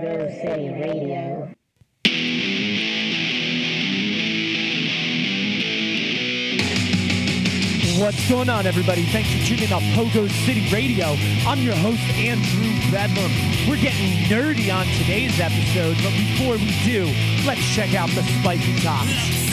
Radio. What's going on, everybody? Thanks for tuning in to Pogo City Radio. I'm your host, Andrew Bedlam. We're getting nerdy on today's episode, but before we do, let's check out the spiky tops.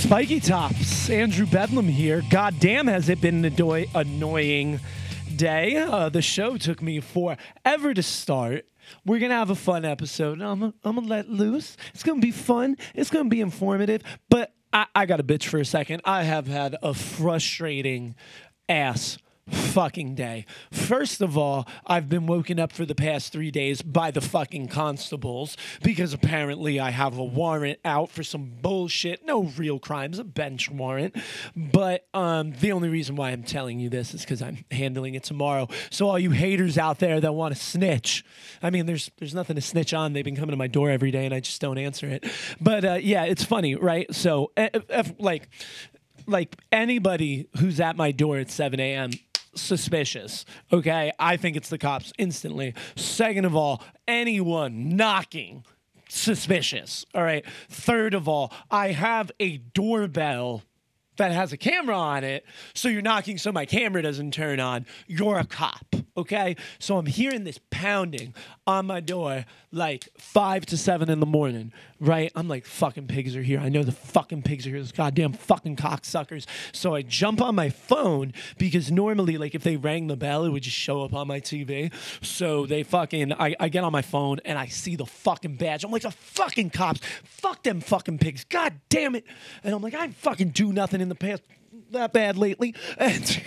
Spiky tops. Andrew Bedlam here. God damn, has it been an annoy- annoying day. Uh, the show took me forever to start. We're gonna have a fun episode. I'm I'm gonna let loose. It's gonna be fun. It's gonna be informative. But I, I got a bitch for a second. I have had a frustrating ass fucking day. First of all, I've been woken up for the past three days by the fucking constables because apparently I have a warrant out for some bullshit. No real crimes, a bench warrant. But um, the only reason why I'm telling you this is because I'm handling it tomorrow. So all you haters out there that want to snitch, I mean, there's there's nothing to snitch on. They've been coming to my door every day and I just don't answer it. But uh, yeah, it's funny, right? So if, if, like like anybody who's at my door at 7 a.m. suspicious. Okay, I think it's the cops instantly. Second of all, anyone knocking suspicious. All right. Third of all, I have a doorbell that has a camera on it, so you're knocking so my camera doesn't turn on. You're a cop, okay? So I'm hearing this pounding on my door like five to seven in the morning, right? I'm like, fucking pigs are here. I know the fucking pigs are here. Those goddamn fucking cocksuckers. So I jump on my phone because normally, like, if they rang the bell, it would just show up on my TV. So they fucking, I, I get on my phone and I see the fucking badge. I'm like, the fucking cops. Fuck them fucking pigs. God damn it. And I'm like, I fucking do nothing in the past that bad lately. And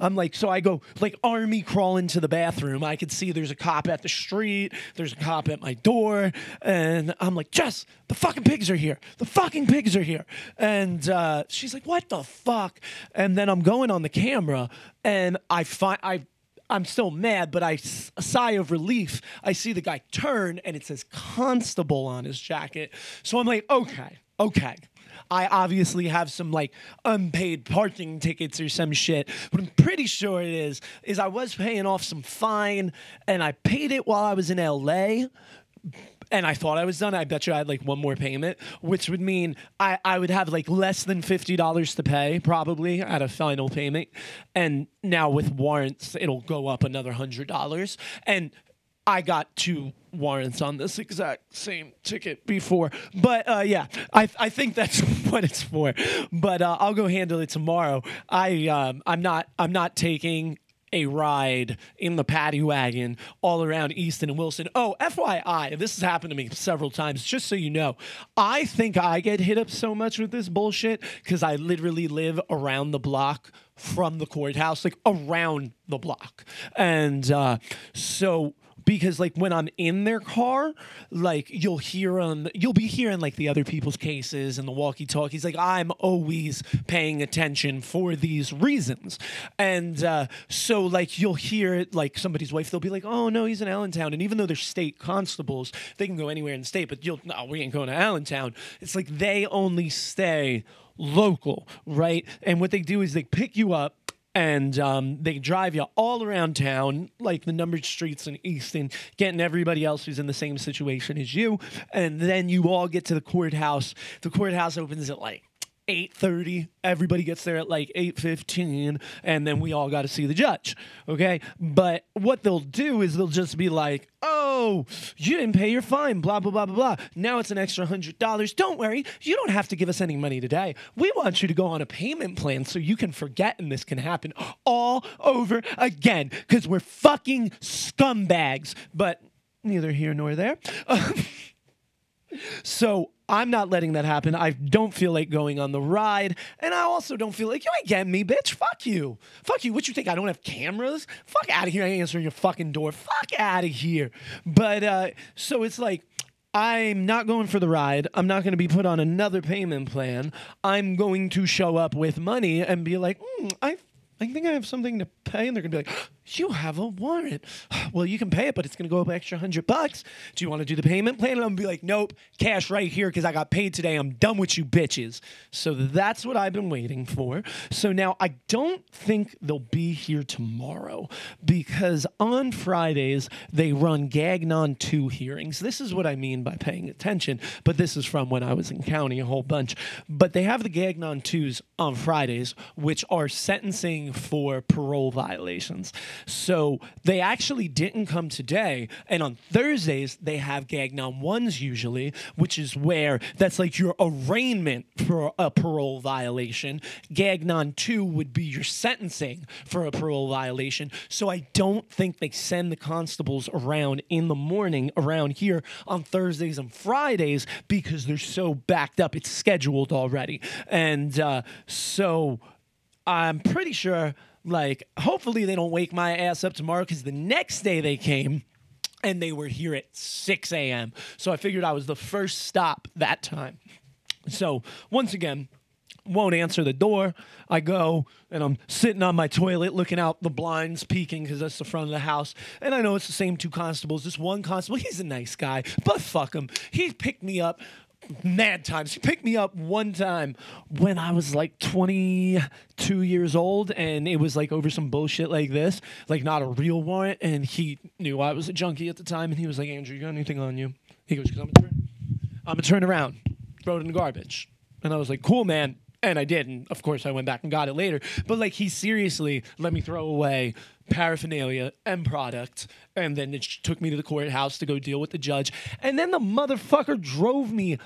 I'm like, so I go like army crawl into the bathroom. I could see there's a cop at the street, there's a cop at my door, and I'm like, Jess, the fucking pigs are here. The fucking pigs are here. And uh, she's like, what the fuck? And then I'm going on the camera, and I find I. I'm still mad, but I a sigh of relief. I see the guy turn, and it says constable on his jacket. So I'm like, okay, okay. I obviously have some like unpaid parking tickets or some shit. But I'm pretty sure it is is I was paying off some fine and I paid it while I was in LA. And I thought I was done. I bet you I had like one more payment, which would mean I, I would have like less than fifty dollars to pay probably at a final payment. And now with warrants, it'll go up another hundred dollars. And I got two warrants on this exact same ticket before. But uh, yeah, I, I think that's what it's for. But uh, I'll go handle it tomorrow. I um, I'm not I'm not taking a ride in the paddy wagon all around Easton and Wilson. Oh, FYI, this has happened to me several times, just so you know. I think I get hit up so much with this bullshit because I literally live around the block from the courthouse, like around the block. And uh, so because like when I'm in their car, like you'll hear them, you'll be hearing like the other people's cases and the walkie talkies. Like I'm always paying attention for these reasons, and uh, so like you'll hear like somebody's wife. They'll be like, "Oh no, he's in Allentown," and even though they're state constables, they can go anywhere in the state. But you'll no, we ain't going to Allentown. It's like they only stay local, right? And what they do is they pick you up and um, they drive you all around town, like the numbered streets in Easton, getting everybody else who's in the same situation as you, and then you all get to the courthouse. The courthouse opens at like. 8:30 everybody gets there at like 8:15 and then we all got to see the judge okay? But what they'll do is they'll just be like oh you didn't pay your fine blah blah blah blah blah. Now it's an extra $100 don't worry. You don't have to give us any money today. We want you to go on a payment plan so you can forget and this can happen all over again cuz we're fucking scumbags. But neither here nor there. So I'm not letting that happen. I don't feel like going on the ride, and I also don't feel like you ain't getting me, bitch. Fuck you. Fuck you. What you think? I don't have cameras? Fuck out of here. I ain't answering your fucking door. Fuck out of here. But uh, so it's like. I'm not going for the ride. I'm not going to be put on another payment plan. I'm going to show up with money and be like, mm, I, I think I have something to pay. And they're going to be like, you have a warrant. Well, you can pay it, but it's going to go up extra hundred bucks. Do you want to do the payment plan? And I'm going to be like, nope, cash right here because I got paid today. I'm done with you bitches. So that's what I've been waiting for. So now I don't think they'll be here tomorrow because on Fridays they run Gagnon 2 hearings. This is what I mean by paying attention, but this is from when I was in county a whole bunch. But they have the Gagnon 2s on Fridays, which are sentencing for parole violations. So they actually didn't come today. And on Thursdays, they have Gagnon 1s usually, which is where that's like your arraignment for a parole violation. Gagnon 2 would be your sentencing for a parole violation. So I don't think they send the constables around in the morning around here on Thursdays and Fridays because they're so backed up. It's scheduled already. And uh, so I'm pretty sure, like, hopefully they don't wake my ass up tomorrow because the next day they came and they were here at 6 a.m. So I figured I was the first stop that time. So once again, won't answer the door. I go and I'm sitting on my toilet looking out the blinds, peeking because that's the front of the house. And I know it's the same two constables. This one constable, he's a nice guy, but fuck him. He picked me up mad times. He picked me up one time when I was like 22 years old, and it was like over some bullshit like this, like not a real warrant. And he knew I was a junkie at the time, and he was like, "Andrew, you got anything on you?" He goes, "Cause I'm gonna turn, I'm gonna turn around, throw it in the garbage." And I was like, "Cool, man." And I did, and of course I went back and got it later. But like he seriously let me throw away paraphernalia and product, and then it took me to the courthouse to go deal with the judge. And then the motherfucker drove me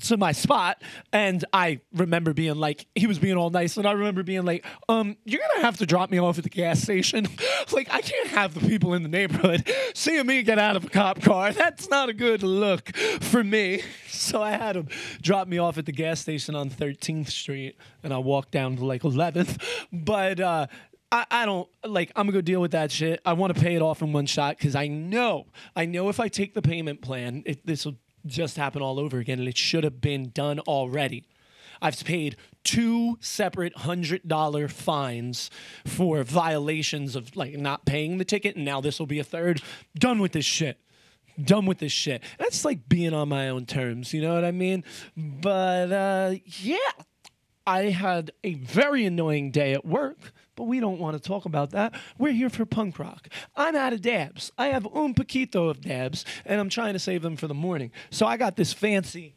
to my spot and I remember being like he was being all nice and I remember being like um you're gonna have to drop me off at the gas station. Like I can't have the people in the neighborhood seeing me get out of a cop car. That's not a good look for me. So I had him drop me off at the gas station on 13th Street and I walked down to like 11th but uh I, I don't like I'm gonna go deal with that shit. I want to pay it off in one shot because I know I know if I take the payment plan, this will just happen all over again, and it should have been done already. I've paid two separate hundred dollar fines for violations of like not paying the ticket, and now this will be a third. Done with this shit. Done with this shit. That's like being on my own terms, you know what I mean? But uh, yeah, I had a very annoying day at work, but we don't want to talk about that. We're here for punk rock. I'm out of dabs. I have un poquito of dabs, and I'm trying to save them for the morning. So I got this fancy,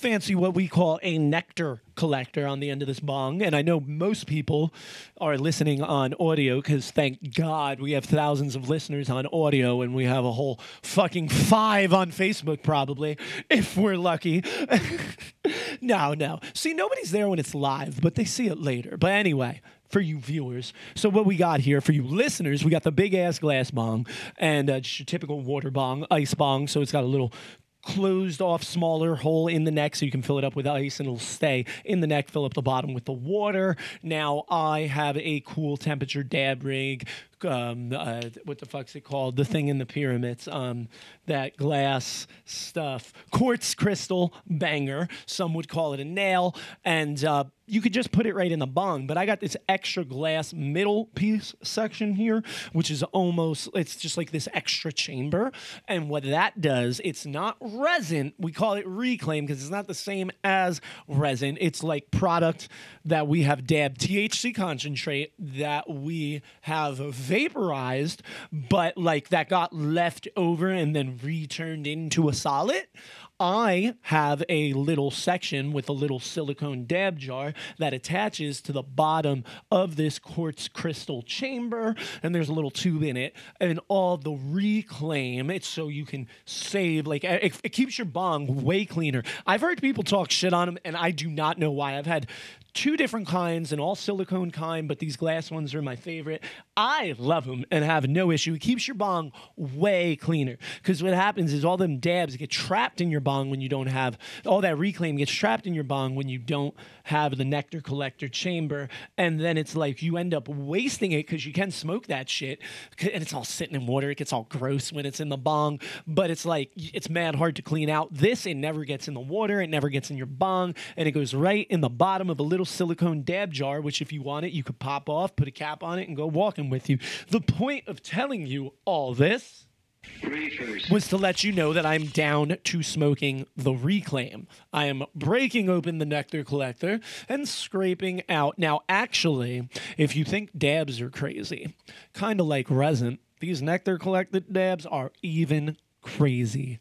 fancy what we call a nectar collector on the end of this bong. And I know most people are listening on audio because thank God we have thousands of listeners on audio and we have a whole fucking five on Facebook probably if we're lucky. no, no. See, nobody's there when it's live, but they see it later. But anyway, for you viewers. So what we got here for you listeners, we got the big ass glass bong and uh, just your typical water bong, ice bong. So it's got a little closed off smaller hole in the neck so you can fill it up with ice and it'll stay in the neck fill up the bottom with the water. Now i have a cool temperature dab rig um, uh, what the fuck's it called? The thing in the pyramids um, that glass stuff. Quartz crystal banger some would call it a nail and uh, you could just put it right in the bong but i got this extra glass middle piece section here which is almost it's just like this extra chamber and what that does it's not resin. We call it reclaim because it's not the same as resin. It's like product that we have dabbed thc concentrate that we have vaporized but like that got left over and then returned into a solid I have a little section with a little silicone dab jar that attaches to the bottom of this quartz crystal chamber, and there's a little tube in it, and all the reclaim. It's so you can save, like, it, it keeps your bong way cleaner. I've heard people talk shit on them, and I do not know why. I've had two different kinds and all silicone kind, but these glass ones are my favorite. I love them and have no issue. It keeps your bong way cleaner because what happens is all them dabs get trapped in your bong when you don't have all that reclaim gets trapped in your bong when you don't have the nectar collector chamber, and then it's like you end up wasting it because you can smoke that shit and it's all sitting in water. It gets all gross when it's in the bong, but it's like it's mad hard to clean out. This it never gets in the water, it never gets in your bong, and it goes right in the bottom of a little silicone dab jar. Which, if you want it, you could pop off, put a cap on it, and go walking with you. The point of telling you all this was to let you know that I'm down to smoking the reclaim. I am breaking open the nectar collector and scraping out. Now, actually, if you think dabs are crazy, kind of like resin, these nectar collected dabs are even crazy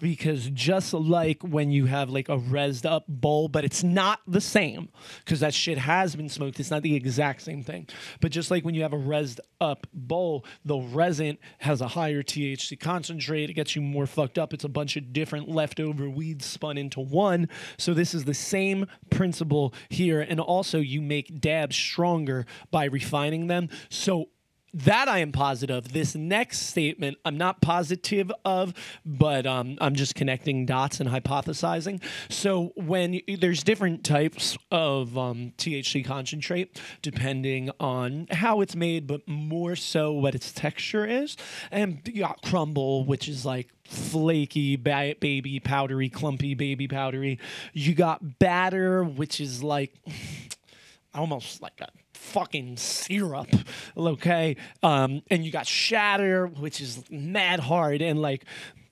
because just like when you have like a resed up bowl, but it's not the same because that shit has been smoked. It's not the exact same thing. But just like when you have a resed up bowl, the resin has a higher THC concentrate. It gets you more fucked up. It's a bunch of different leftover weeds spun into one. So this is the same principle here. And also, you make dabs stronger by refining them. So that I am positive. This next statement, I'm not positive of, but um, I'm just connecting dots and hypothesizing. So when y- there's different types of um, THC concentrate, depending on how it's made, but more so what its texture is, and you got crumble, which is like flaky ba- baby powdery clumpy baby powdery you got batter which is like almost like a fucking syrup, okay? Um, and you got shatter, which is mad hard, and like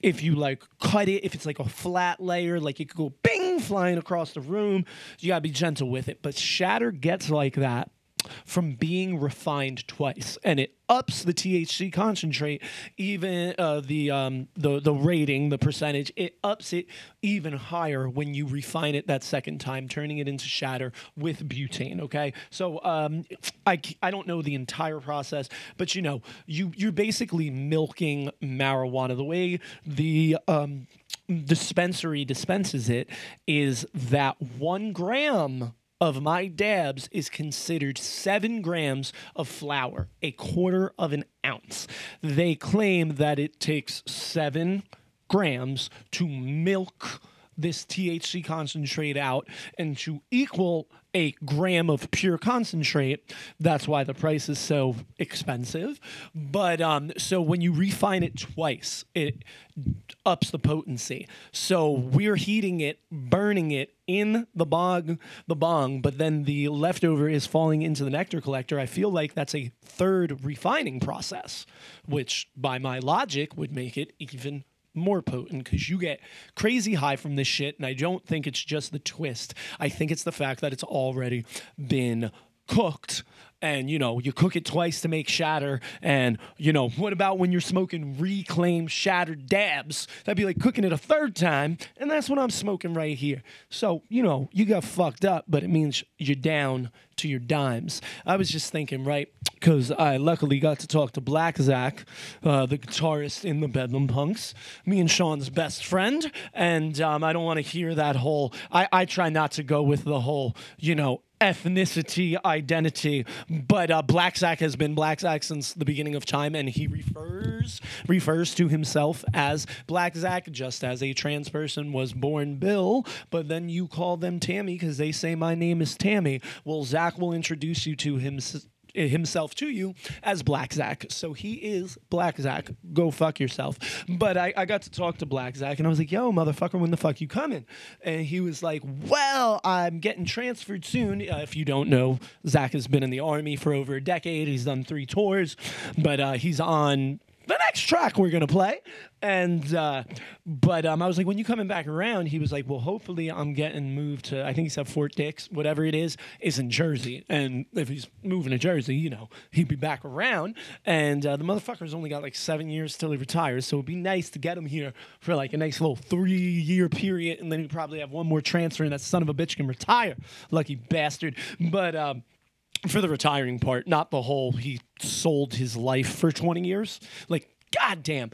if you like cut it, if it's like a flat layer, like it could go bing flying across the room. You gotta be gentle with it. But shatter gets like that from being refined twice, and it ups the THC concentrate, even uh, the um, the the rating, the percentage. It ups it even higher when you refine it that second time, turning it into shatter with butane. Okay, so um, I I don't know the entire process, but you know you you're basically milking marijuana. The way the um, dispensary dispenses it is that one gram of my dabs is considered seven grams of flour, a quarter of an ounce. They claim that it takes seven grams to milk this THC concentrate out and to equal a gram of pure concentrate. That's why the price is so expensive. But um, so when you refine it twice, it ups the potency. So we're heating it, burning it in the bong, the bong, but then the leftover is falling into the nectar collector. I feel like that's a third refining process, which by my logic would make it even more potent because you get crazy high from this shit. And I don't think it's just the twist. I think it's the fact that it's already been cooked. And you know, you cook it twice to make shatter. And you know, what about when you're smoking reclaimed shattered dabs? That'd be like cooking it a third time, and that's what I'm smoking right here. So you know, you got fucked up, but it means you're down to your dimes. I was just thinking, right? Because I luckily got to talk to Black Zach, uh, the guitarist in the Bedlam Punx, me and Sean's best friend. And um, I don't want to hear that whole. I, I try not to go with the whole, you know, ethnicity identity. But uh, Black Zach has been Black Zach since the beginning of time, and he refers refers to himself as Black Zach, just as a trans person was born Bill. But then you call them Tammy because they say my name is Tammy. Well, Zach will introduce you to him himself to you as Black Zach. So he is Black Zach. Go fuck yourself. But I, I got to talk to Black Zach and I was like, yo, motherfucker, when the fuck you coming? And he was like, well, I'm getting transferred soon. Uh, if you don't know, Zach has been in the army for over a decade. He's done three tours, but uh, he's on the next track we're gonna play. And uh, but um, I was like, when you coming back around? He was like, well, hopefully I'm getting moved to. I think he said Fort Dix, whatever it is, is in Jersey. And if he's moving to Jersey, you know, he'd be back around. And uh, the motherfucker's only got like seven years till he retires, so it'd be nice to get him here for like a nice little three year period, and then he'd probably have one more transfer, and that son of a bitch can retire. Lucky bastard. But um, for the retiring part, not the whole he sold his life for 20 years. Like, goddamn.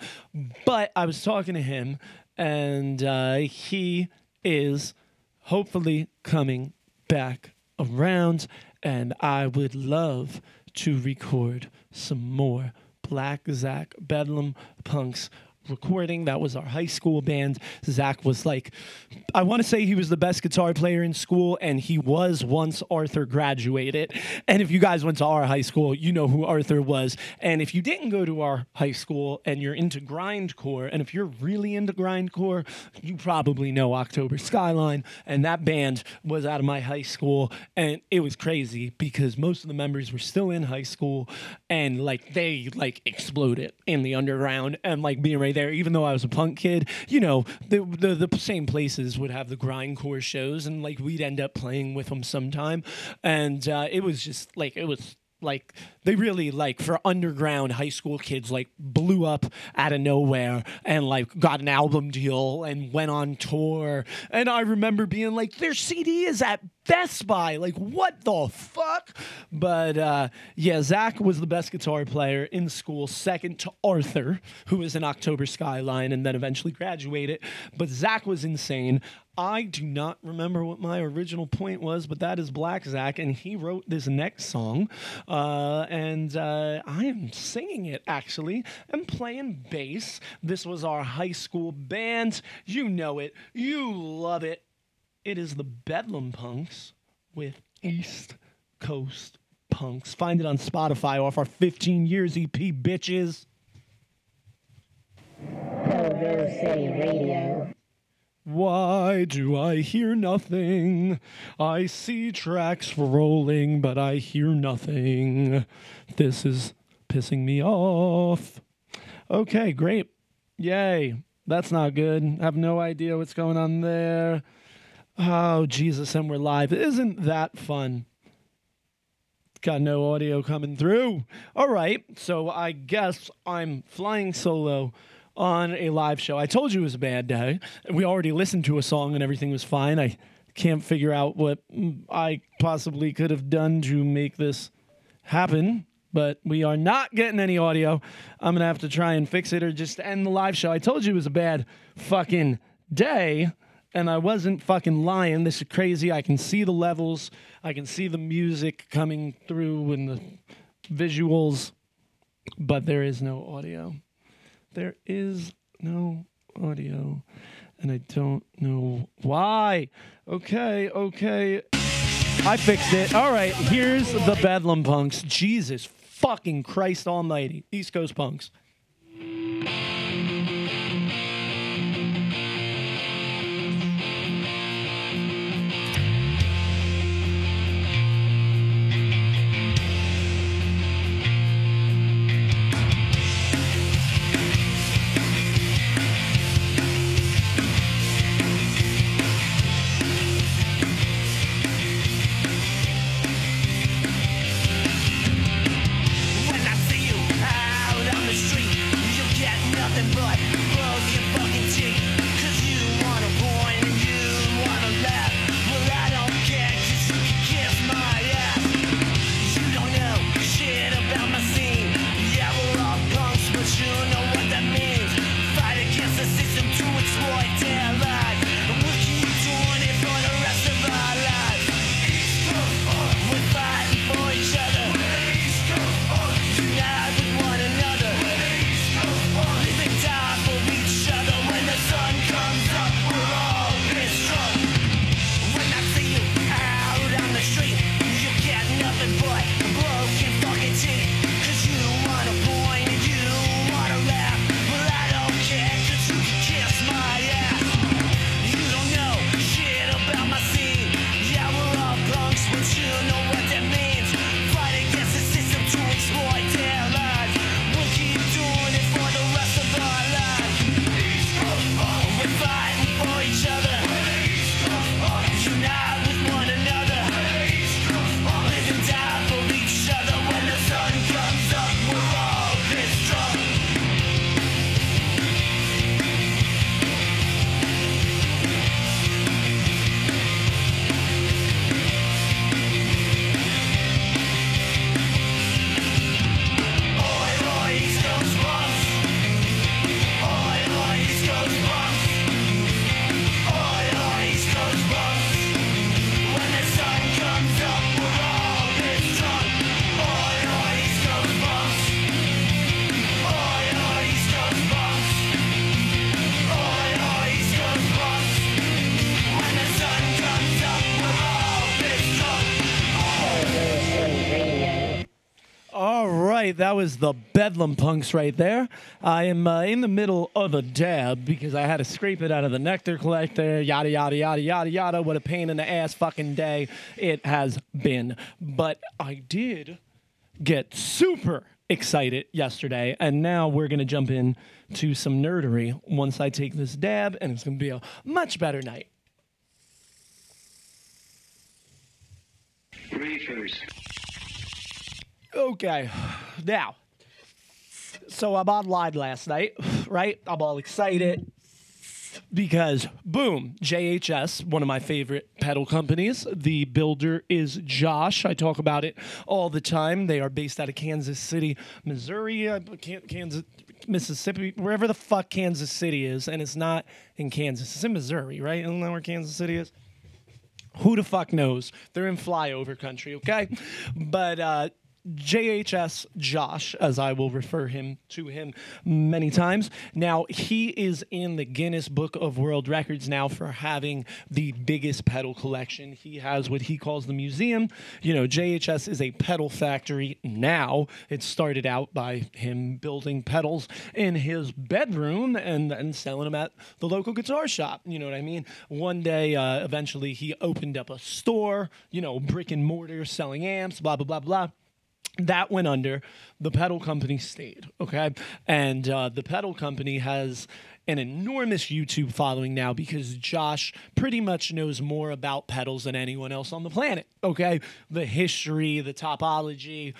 But I was talking to him, and uh, he is hopefully coming back around, and I would love to record some more Black Zach Bedlam Punx recording. That was our high school band. Zach was like, I want to say he was the best guitar player in school, and he was once Arthur graduated. And if you guys went to our high school, you know who Arthur was. And if you didn't go to our high school and you're into grindcore, and if you're really into grindcore, you probably know October Skyline. And that band was out of my high school, and it was crazy because most of the members were still in high school, and like they like exploded in the underground, and like being right there, even though I was a punk kid, you know, the the, the same places would have the grindcore shows, and like we'd end up playing with them sometime, and uh, it was just like it was like they really like for underground high school kids like blew up out of nowhere and like got an album deal and went on tour. And i remember being like their cd is at best buy. Like what the fuck? But uh yeah zach was the best guitar player in school second to arthur who was in october skyline and then eventually graduated. But zach was insane. I do not remember what my original point was, but that is Black Zach, and he wrote this next song, uh, and uh, I am singing it actually and playing bass. This was our high school band. You know it, you love it. It is the Bedlam Punx with East Coast Punks. Find it on Spotify off our 15 years EP, bitches. Radio. Why do I hear nothing? I see tracks rolling, but I hear nothing. This is pissing me off. Okay, great. Yay. That's not good. I have no idea what's going on there. Oh, Jesus, and we're live. Isn't that fun? Got no audio coming through. All right, so I guess I'm flying solo on a live show. I told you it was a bad day. We already listened to a song and everything was fine. I can't figure out what I possibly could have done to make this happen, but we are not getting any audio. I'm going to have to try and fix it or just end the live show. I told you it was a bad fucking day. And I wasn't fucking lying. This is crazy. I can see the levels. I can see the music coming through and the visuals, but there is no audio. There is no audio, and I don't know why. Okay, okay. I fixed it. All right, here's the Bedlam Punx. Jesus fucking Christ Almighty. East Coast Punks. Right, that was the Bedlam Punx right there. I am uh, in the middle of a dab because I had to scrape it out of the nectar collector. Yada yada yada yada yada. What a pain in the ass fucking day it has been. But I did get super excited yesterday, and now we're gonna jump in to some nerdery once I take this dab, and it's gonna be a much better night. Reefers. Okay, now, so I'm online last night, right? I'm all excited because, boom, JHS, one of my favorite pedal companies. The builder is Josh. I talk about it all the time. They are based out of Kansas City, Missouri, uh, Kansas, Mississippi, wherever the fuck Kansas City is. And it's not in Kansas, it's in Missouri, right? Isn't that where Kansas City is? who the fuck knows? They're in flyover country, okay? But uh, JHS Josh, as I will refer him to him many times. Now, he is in the Guinness Book of World Records now for having the biggest pedal collection. He has what he calls the museum. You know, JHS is a pedal factory now. It started out by him building pedals in his bedroom and then selling them at the local guitar shop. You know what I mean? One day, uh, eventually, he opened up a store, you know, brick and mortar, selling amps, blah, blah, blah, blah that went under. The pedal company stayed. Okay. And uh, the pedal company has an enormous YouTube following now because Josh pretty much knows more about pedals than anyone else on the planet. Okay. The history, the topology,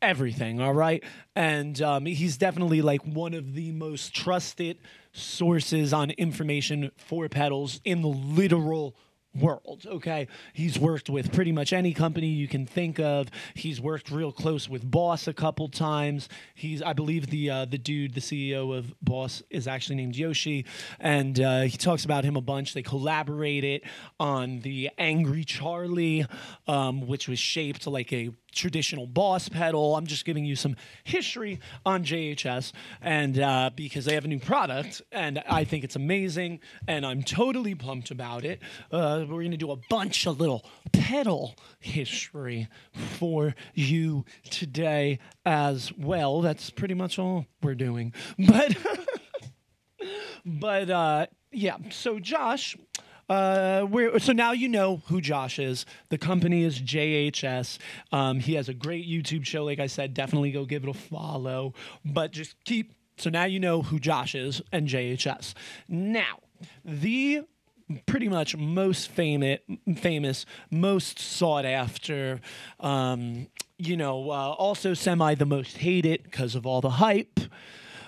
everything. All right. And um, he's definitely like one of the most trusted sources on information for pedals in the literal world. Okay, he's worked with pretty much any company you can think of. He's worked real close with Boss a couple times. He's, I believe, the uh, the dude, the CEO of Boss, is actually named Yoshi, and uh, he talks about him a bunch. They collaborated on the Angry Charlie, um, which was shaped like a traditional boss pedal. I'm just giving you some history on JHS, and uh, because they have a new product, and I think it's amazing, and I'm totally pumped about it. Uh, we're to do a bunch of little pedal history for you today as well. That's pretty much all we're doing, but. but uh, yeah, so Josh, uh, so now you know who Josh is. The company is JHS. Um, he has a great YouTube show. Like I said, definitely go give it a follow. But just keep. So now you know who Josh is and JHS. Now, the pretty much most famous, famous, most sought after, um, you know, uh, also semi the most hated because of all the hype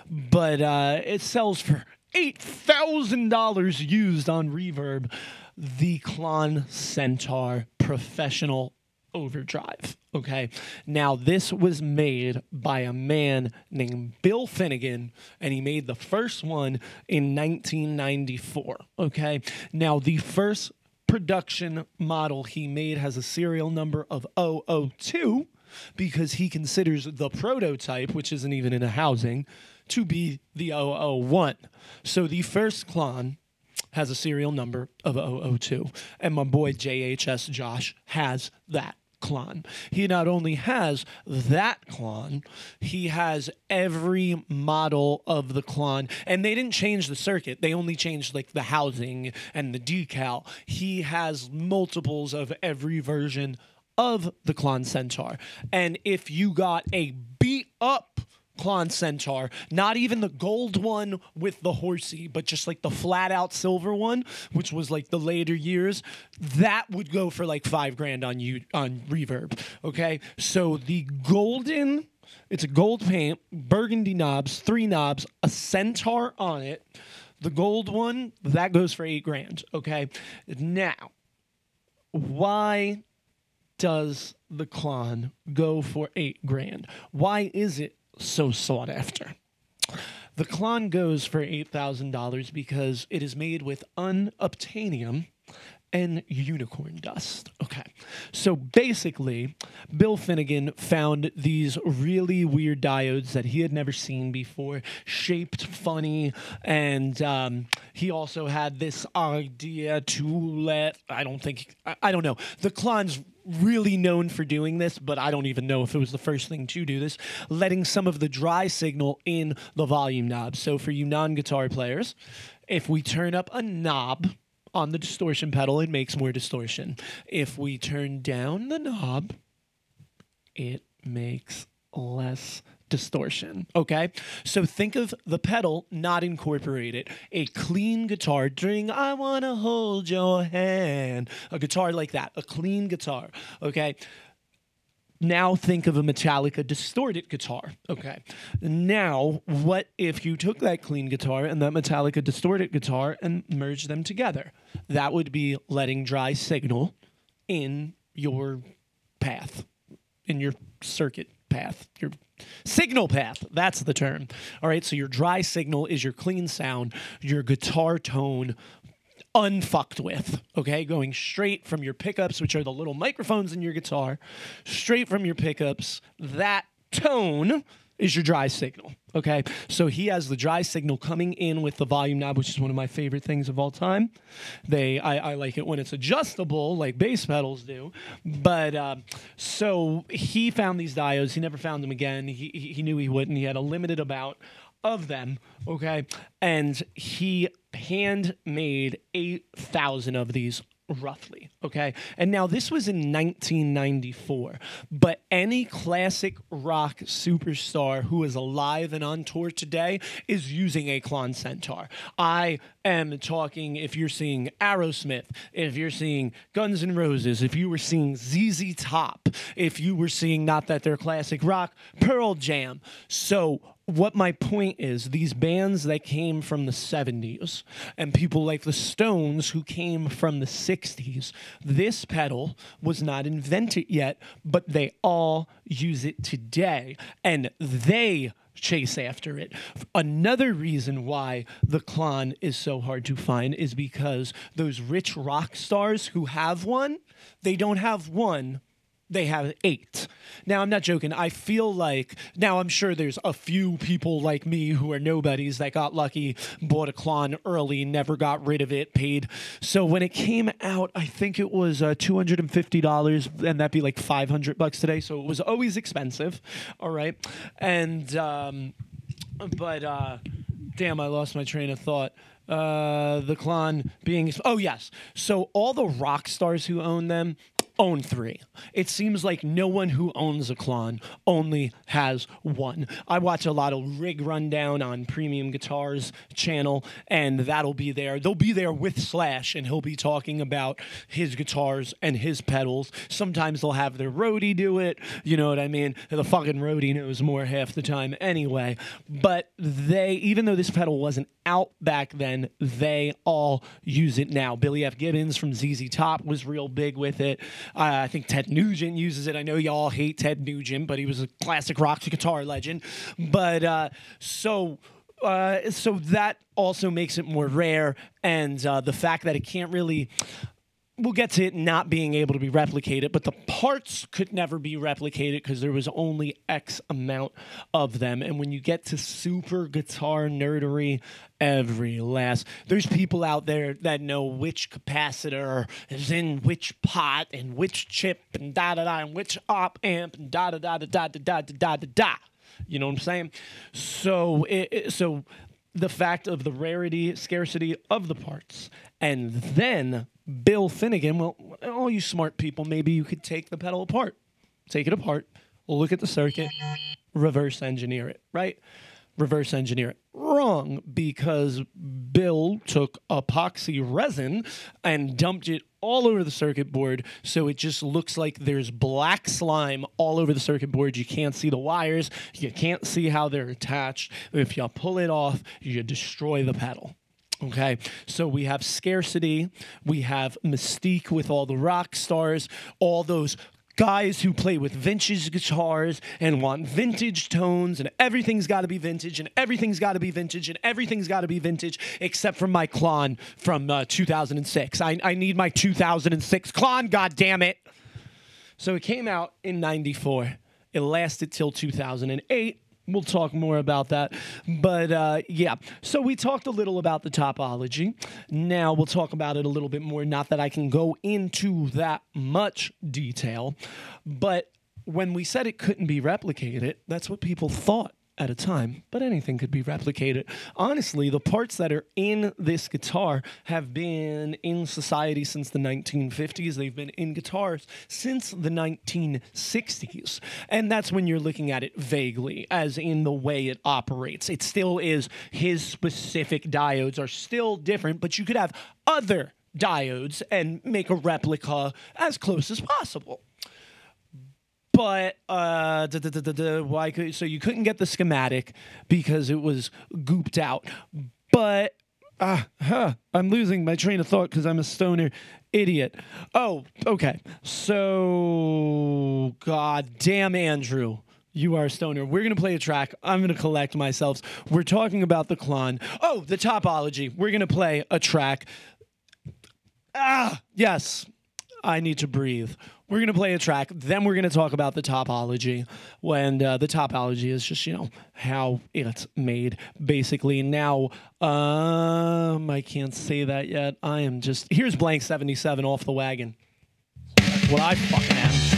but uh, it sells for eight thousand dollars used on Reverb. The Klon Centaur Professional Overdrive. Okay, now this was made by a man named Bill Finnegan, and he made the first one in 1994. Okay, now the first production model he made has a serial number of 002 because he considers the prototype, which isn't even in a housing, to be the 001. So the first Klon has a serial number of 002, and my boy JHS Josh has that Klon. He not only has that Klon, he has every model of the Klon, and they didn't change the circuit. They only changed like the housing and the decal. He has multiples of every version of the Klon Centaur. And if you got a beat up Klon Centaur, not even the gold one with the horsey, but just like the flat out silver one, which was like the later years, that would go for like five grand on you on reverb. Okay. So the golden it's a gold paint, burgundy knobs, three knobs, a centaur on it. The gold one, that goes for eight grand. Okay. Now, why does the Klon go for eight grand? Why is it so sought after? The Klon goes for $8,000 because it is made with unobtainium and unicorn dust. Okay. So basically, Bill Finnegan found these really weird diodes that he had never seen before, shaped funny, and um, he also had this idea to let, I don't think, I, I don't know, the Klon's really known for doing this, but I don't even know if it was the first thing to do this, letting some of the dry signal in the volume knob. So for you non guitar players, if we turn up a knob on the distortion pedal, it makes more distortion. If we turn down the knob, it makes less distortion. Okay? So think of the pedal not incorporated. A clean guitar during I Wanna Hold Your Hand. A guitar like that. A clean guitar. Okay? Now think of a Metallica distorted guitar. Okay. Now, what if you took that clean guitar and that Metallica distorted guitar and merged them together? That would be letting dry signal in your path, in your circuit path, your signal path. That's the term. All right. So your dry signal is your clean sound, your guitar tone unfucked with, okay? Going straight from your pickups, which are the little microphones in your guitar, straight from your pickups. That tone is your dry signal, okay? So he has the dry signal coming in with the volume knob, which is one of my favorite things of all time. They, I, I like it when it's adjustable, like bass pedals do. But uh, so he found these diodes. He never found them again. He, he knew he wouldn't. He had a limited amount of them, okay? And he handmade 8,000 of these roughly, okay? And now this was in 1994, but any classic rock superstar who is alive and on tour today is using a Klon Centaur. I am talking if you're seeing Aerosmith, if you're seeing Guns N' Roses, if you were seeing ZZ Top, if you were seeing not that they're classic rock, Pearl Jam. So what my point is these bands that came from the 70s and people like the Stones who came from the 60s, this pedal was not invented yet, but they all use it today and they chase after it. Another reason why the Klon is so hard to find is because those rich rock stars who have one, they don't have one they have eight. Now, I'm not joking. I feel like, now I'm sure there's a few people like me who are nobodies that got lucky, bought a Klon early, never got rid of it, paid. So when it came out, I think it was uh, $250, and that'd be like 500 bucks today. So it was always expensive. All right. And, um, but, uh, damn, I lost my train of thought. Uh, the Klon being, oh, yes. So all the rock stars who own them, own three. It seems like no one who owns a Klon only has one. I watch a lot of rig rundown on Premier Guitars channel, and that'll be there. They'll be there with Slash, and he'll be talking about his guitars and his pedals. Sometimes they'll have their roadie do it. You know what I mean? The fucking roadie knows more half the time anyway. But they, even though this pedal wasn't out back then, they all use it now. Billy F. Gibbons from ZZ Top was real big with it. Uh, I think Ted Nugent uses it. I know y'all hate Ted Nugent, but he was a classic rock guitar legend. But uh, so. Uh, so that also makes it more rare, and uh, the fact that it can't really we'll get to it not being able to be replicated, but the parts could never be replicated because there was only X amount of them. And when you get to super guitar nerdery, every last there's people out there that know which capacitor is in which pot and which chip and da da da and which op amp and da da da da da da da da da da. You know what I'm saying? So it, it- so the fact of the rarity, scarcity of the parts, and then Bill Finnigan. Well, all you smart people, maybe you could take the pedal apart, take it apart, look at the circuit, reverse engineer it, right? Reverse engineer it. Wrong, because Bill took epoxy resin and dumped it all over the circuit board, so it just looks like there's black slime all over the circuit board. You can't see the wires, you can't see how they're attached. If you pull it off, you destroy the pedal. Okay, so we have scarcity, we have mystique with all the rock stars, all those guys who play with vintage guitars and want vintage tones, and everything's got to be vintage, and everything's got to be vintage, and everything's got to be vintage, except for my Klon from uh, 2006. I, I need my 2006 Klon, god damn it. So it came out in 94. It lasted till 2008. We'll talk more about that. But uh, yeah, so we talked a little about the topology. Now we'll talk about it a little bit more. Not that I can go into that much detail, but when we said it couldn't be replicated, that's what people thought at a time, but anything could be replicated. Honestly, the parts that are in this guitar have been in society since the 1950s. They've been in guitars since the 1960s. And that's when you're looking at it vaguely, as in the way it operates. It still is his specific diodes are still different, but you could have other diodes and make a replica as close as possible but uh, duh, duh, duh, why could so you couldn't get the schematic because it was gooped out. But ah, huh, I'm losing my train of thought because I'm a stoner idiot. Oh, okay. So, god damn, Andrew. You are a stoner. We're going to play a track. I'm going to collect myself. We're talking about the Klon. Oh, the topology. We're going to play a track. Ah, yes. I need to breathe. We're going to play a track. Then we're going to talk about the topology. When uh, the topology is just, you know, how it's made, basically. Now, um, I can't say that yet. I am just. Here's Blanks 77 off the wagon. What I fucking am.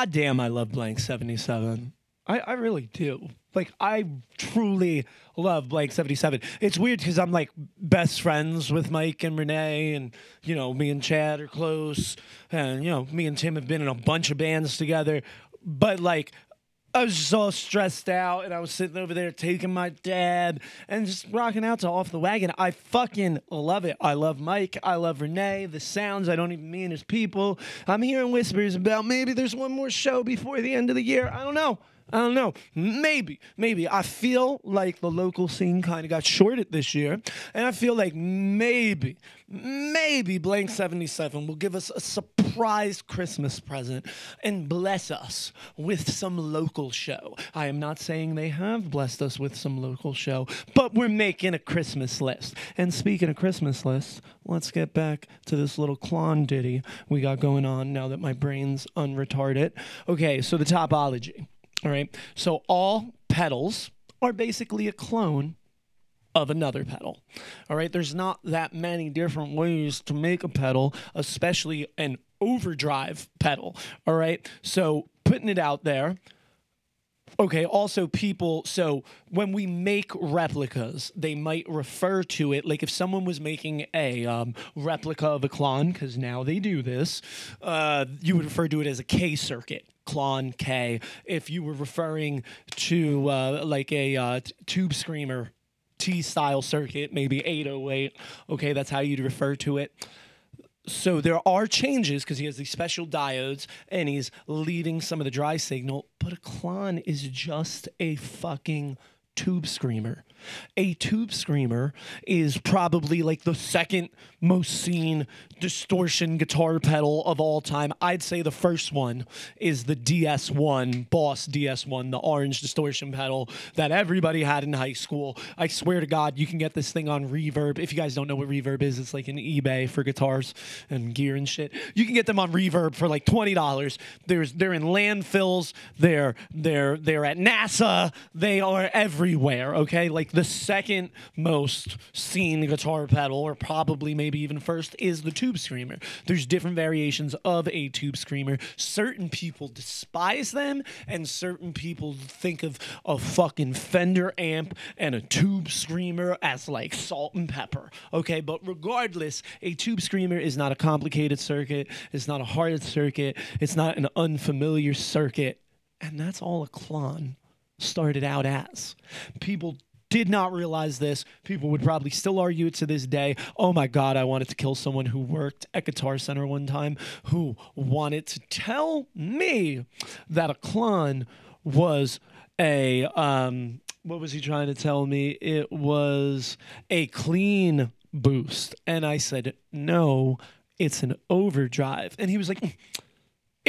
God damn, I love Blanks 77. I, I really do. Like, I truly love Blanks 77. It's weird because I'm like best friends with Mike and Renee, and, you know, me and Chad are close. And, you know, me and Tim have been in a bunch of bands together. But, like, I was just all stressed out, and I was sitting over there taking my dad and just rocking out to Off the Wagon. I fucking love it. I love Mike. I love Renee. The sounds, I don't even mean as people. I'm hearing whispers about maybe there's one more show before the end of the year. I don't know. I don't know. Maybe, maybe. I feel like the local scene kind of got shorted this year, and I feel like maybe, maybe Blanks 77 will give us a surprise Christmas present and bless us with some local show. I am not saying they have blessed us with some local show, but we're making a Christmas list. And speaking of Christmas lists, let's get back to this little Klon ditty we got going on now that my brain's unretarded. Okay, so the topology. All right. So all pedals are basically a clone of another pedal. All right. There's not that many different ways to make a pedal, especially an overdrive pedal. All right. So putting it out there. Okay, also people, so when we make replicas, they might refer to it like if someone was making a um, replica of a Klon, because now they do this, uh, you would refer to it as a K circuit, Klon K. If you were referring to uh, like a uh, t- tube screamer T style circuit, maybe 808, okay, that's how you'd refer to it so there are changes because he has these special diodes and he's leaving some of the dry signal, but a Klon is just a fucking tube screamer. A tube screamer is probably like the second most seen distortion guitar pedal of all time. I'd say the first one is the DS1, Boss DS1, the orange distortion pedal that everybody had in high school. I swear to God, you can get this thing on Reverb. If you guys don't know what Reverb is, it's like an eBay for guitars and gear and shit. You can get them on Reverb for like twenty dollars. There's they're in landfills. They're they're they're at NASA. They are everywhere. Okay, like the second most seen guitar pedal, or probably maybe even first, is the Tube Screamer. There's different variations of a Tube Screamer. Certain people despise them, and certain people think of a fucking Fender amp and a Tube Screamer as like salt and pepper. Okay, but regardless, a Tube Screamer is not a complicated circuit. It's not a hard circuit. It's not an unfamiliar circuit, and that's all a Klon started out as. People did not realize this. People would probably still argue it to this day. Oh my God, I wanted to kill someone who worked at Guitar Center one time who wanted to tell me that a Klon was a, um, what was he trying to tell me? It was a clean boost. And I said, no, it's an overdrive. And he was like,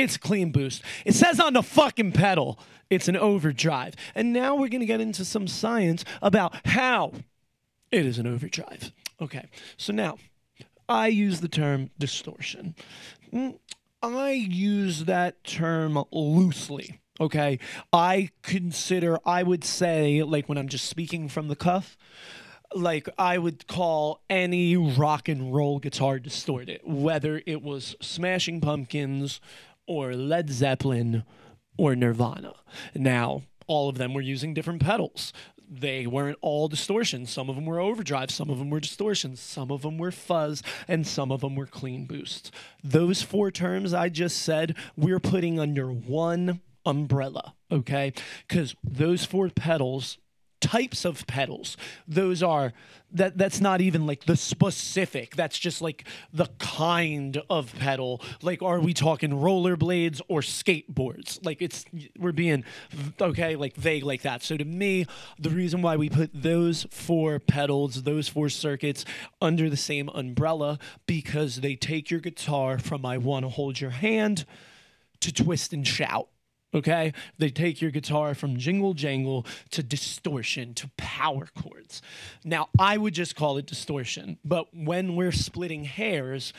it's clean boost. It says on the fucking pedal, it's an overdrive. And now we're going to get into some science about how it is an overdrive. Okay, so now I use the term distortion. Mm, I use that term loosely. Okay, I consider, I would say, like when I'm just speaking from the cuff, like I would call any rock and roll guitar distorted, whether it was Smashing Pumpkins or Led Zeppelin or Nirvana. Now, all of them were using different pedals. They weren't all distortion. Some of them were overdrive, some of them were distortion, some of them were fuzz, and some of them were clean boosts. Those four terms I just said, we're putting under one umbrella, okay? Because those four pedals types of pedals those are that that's not even like the specific. That's just like the kind of pedal. Like are we talking rollerblades or skateboards? Like it's we're being okay like vague like that. So to me the reason why we put those four pedals those four circuits under the same umbrella because they take your guitar from i want to hold your hand to twist and shout Okay, they take your guitar from jingle jangle to distortion to power chords. Now, I would just call it distortion, but when we're splitting hairs,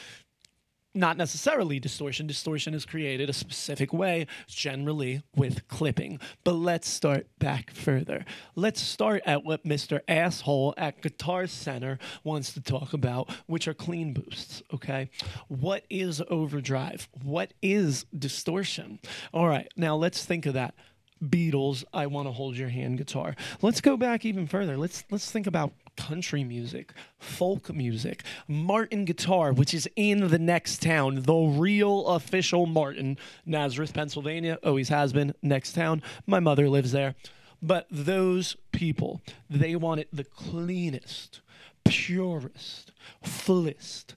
not necessarily distortion. Distortion is created a specific way, generally with clipping. But let's start back further. Let's start at what Mr. Asshole at Guitar Center wants to talk about, which are clean boosts. Okay. What is overdrive? What is distortion? All right. Now let's think of that. Beatles, I want to hold your hand guitar. Let's go back even further. Let's let's think about country music, folk music, Martin Guitar, which is in the next town, the real official Martin, Nazareth, Pennsylvania, always has been next town. My mother lives there. But those people, they want it the cleanest, purest, fullest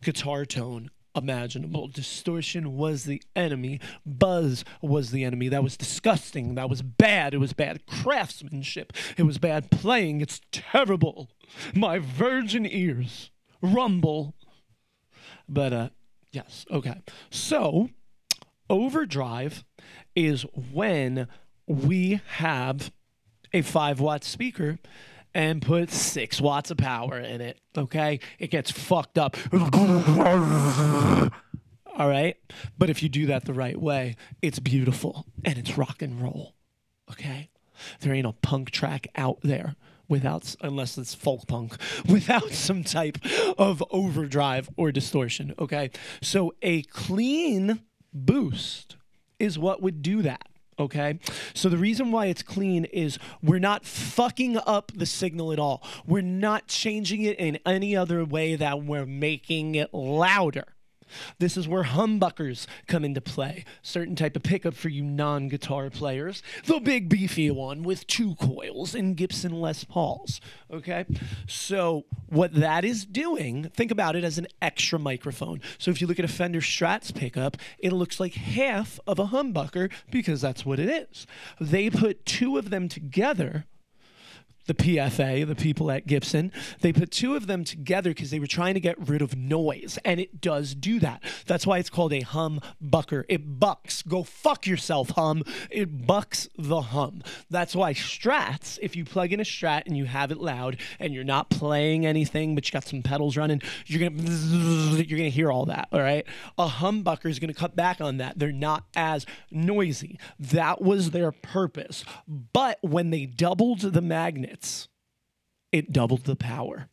guitar tone imaginable. Distortion was the enemy. Buzz was the enemy. That was disgusting. That was bad. It was bad craftsmanship. It was bad playing. It's terrible. My virgin ears rumble. But, uh, yes, okay. So, overdrive is when we have a five watt speaker and put six watts of power in it. Okay, it gets fucked up. All right, but if you do that the right way, it's beautiful and it's rock and roll. Okay, there ain't a punk track out there without unless it's folk punk without some type of overdrive or distortion okay so a clean boost is what would do that Okay. So the reason why it's clean is we're not fucking up the signal at all. We're not changing it in any other way that we're making it louder. This is where humbuckers come into play. Certain type of pickup for you non-guitar players. The big beefy one with two coils and Gibson Les Pauls. Okay? So what that is doing, think about it as an extra microphone. So if you look at a Fender Strats pickup, it looks like half of a humbucker because that's what it is. They put two of them together the PFA, the people at Gibson, they put two of them together because they were trying to get rid of noise, and it does do that. That's why it's called a hum bucker. It bucks. Go fuck yourself, hum. It bucks the hum. That's why Strats, if you plug in a Strat and you have it loud and you're not playing anything, but you got some pedals running, you're gonna you're gonna hear all that. All right, a humbucker is gonna cut back on that. They're not as noisy. That was their purpose. But when they doubled the it doubled the power,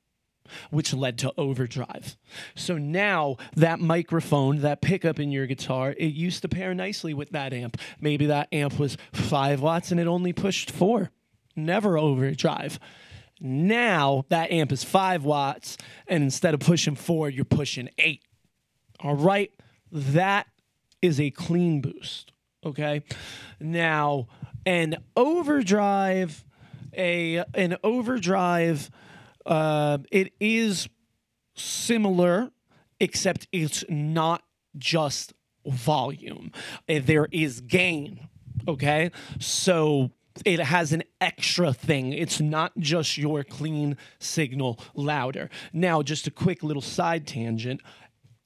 which led to overdrive. So now that microphone, that pickup in your guitar, it used to pair nicely with that amp. Maybe that amp was five watts and it only pushed four. Never overdrive. Now that amp is five watts, and instead of pushing four, you're pushing eight. All right. That is a clean boost. Okay. Now, an overdrive, a an overdrive, uh, it is similar, except it's not just volume. Uh, There is gain. Okay. So it has an extra thing. It's not just your clean signal louder. Now, just a quick little side tangent.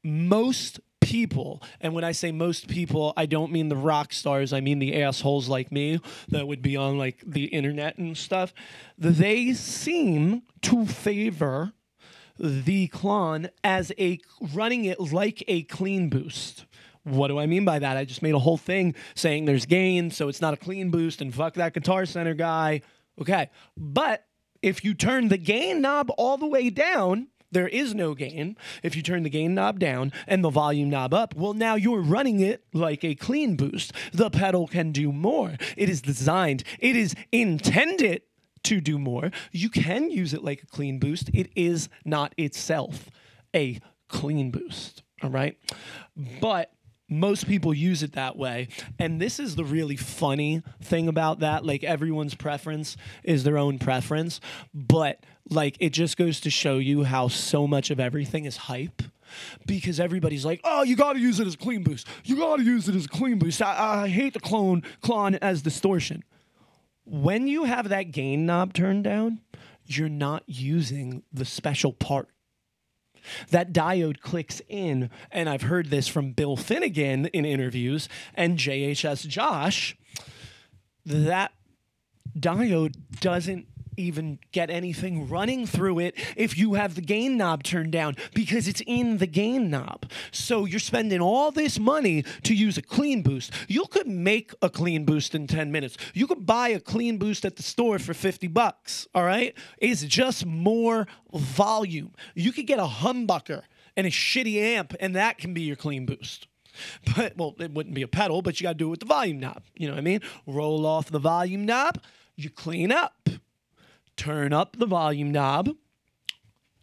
Most people, and when I say most people, I don't mean the rock stars, I mean the assholes like me that would be on like the internet and stuff. They seem to favor the Klon as a running it like a clean boost. What do I mean by that? I just made a whole thing saying there's gain, so it's not a clean boost, and fuck that Guitar Center guy. Okay. But if you turn the gain knob all the way down, there is no gain. If you turn the gain knob down and the volume knob up, well, now you're running it like a clean boost. The pedal can do more. It is designed, it is intended to do more. You can use it like a clean boost. It is not itself a clean boost. All right. But most people use it that way. And this is the really funny thing about that. Like everyone's preference is their own preference. But like it just goes to show you how so much of everything is hype. Because everybody's like, oh, you got to use it as a clean boost. You got to use it as a clean boost. I, I hate the clone Klon as distortion when you have that gain knob turned down, you're not using the special part. That diode clicks in, and I've heard this from Bill Finnigan in interviews and JHS Josh. That diode doesn't even get anything running through it if you have the gain knob turned down because it's in the gain knob. So you're spending all this money to use a clean boost. You could make a clean boost in 10 minutes. You could buy a clean boost at the store for 50 bucks, all right? It's just more volume. You could get a humbucker and a shitty amp and that can be your clean boost. But well, it wouldn't be a pedal, but you got to do it with the volume knob. You know what I mean? Roll off the volume knob, you clean up turn up the volume knob,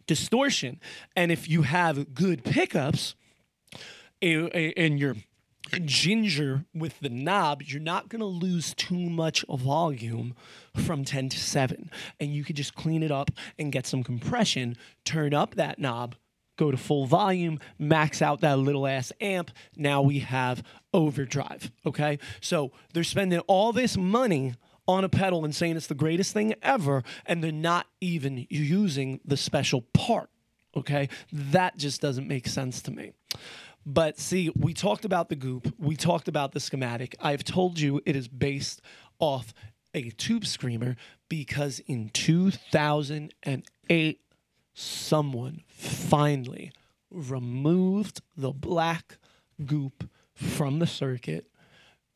distortion. And if you have good pickups and you're ginger with the knob, you're not going to lose too much volume from 10 to 7. And you could just clean it up and get some compression, turn up that knob, go to full volume, max out that little ass amp. Now we have overdrive. Okay. So they're spending all this money on a pedal and saying it's the greatest thing ever, and they're not even using the special part. Okay. That just doesn't make sense to me. But see, we talked about the goop, we talked about the schematic. I've told you it is based off a tube screamer because in 2008, someone finally removed the black goop from the circuit,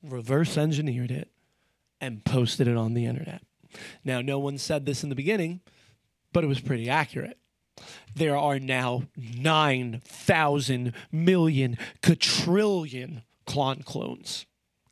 reverse engineered it, and posted it on the internet. Now, no one said this in the beginning, but it was pretty accurate. There are now 9,000 million quadrillion clone clones.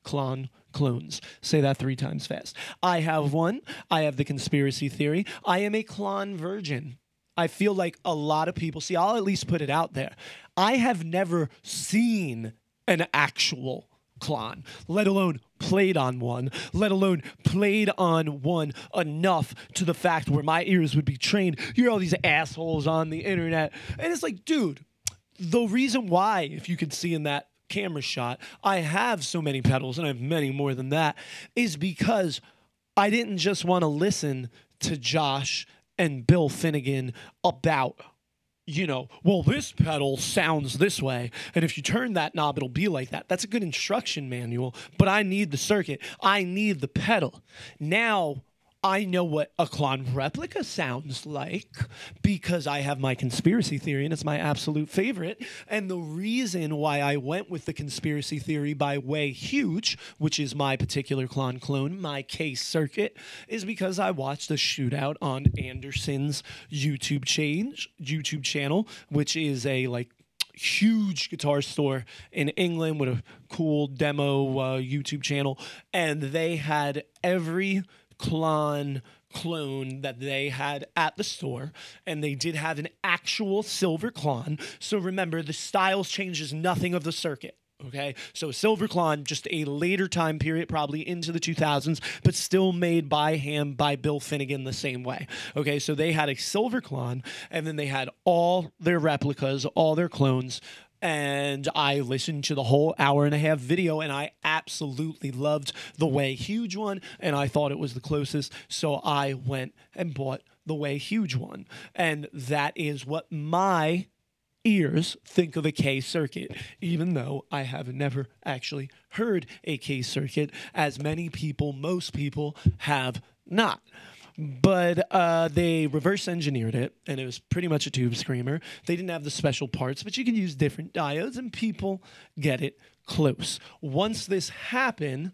Clone clones. Say that three times fast. I have one. I have the conspiracy theory. I am a clone virgin. I feel like a lot of people see, I'll at least put it out there. I have never seen an actual Klon, let alone played on one, let alone played on one enough to the fact where my ears would be trained. You hear all these assholes on the internet. And it's like, dude, the reason why, if you can see in that camera shot, I have so many pedals and I have many more than that, is because I didn't just want to listen to Josh and Bill Finnigan about you know, well, this pedal sounds this way. And if you turn that knob, it'll be like that. That's a good instruction manual, but I need the circuit. I need the pedal. Now I know what a Klon replica sounds like because I have my conspiracy theory and it's my absolute favorite. And the reason why I went with the conspiracy theory by Way Huge, which is my particular clone clone, my case circuit, is because I watched a shootout on Anderton's YouTube change, YouTube channel, which is a like huge guitar store in England with a cool demo uh, YouTube channel, and they had every Klon clone that they had at the store and they did have an actual silver Klon so remember the styles changes nothing of the circuit Okay, so Silver Klon, just a later time period, probably into the 2000s, but still made by hand by Bill Finnigan the same way. Okay, so they had a Silver Klon, and then they had all their replicas, all their clones, and I listened to the whole hour and a half video, and I absolutely loved the Way Huge one, and I thought it was the closest, so I went and bought the Way Huge one, and that is what my ears think of a K circuit, even though I have never actually heard a K circuit, as many people, most people, have not. But uh, they reverse engineered it, and it was pretty much a tube screamer. They didn't have the special parts, but you can use different diodes, and people get it close. Once this happened,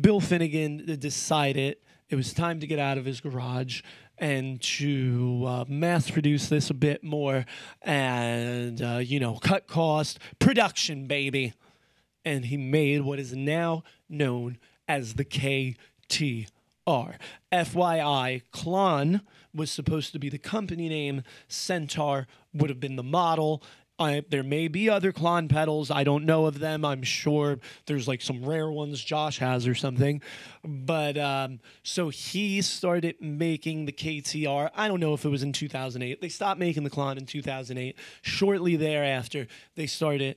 Bill Finnigan decided it was time to get out of his garage and to uh, mass produce this a bit more and, uh, you know, cut cost, production, baby. And he made what is now known as the KTR. FYI, Klon was supposed to be the company name, Centaur would have been the model. I, there may be other Klon pedals. I don't know of them. I'm sure there's like some rare ones Josh has or something. But um, so he started making the KTR. I don't know if it was in 2008. They stopped making the Klon in 2008. Shortly thereafter, they started.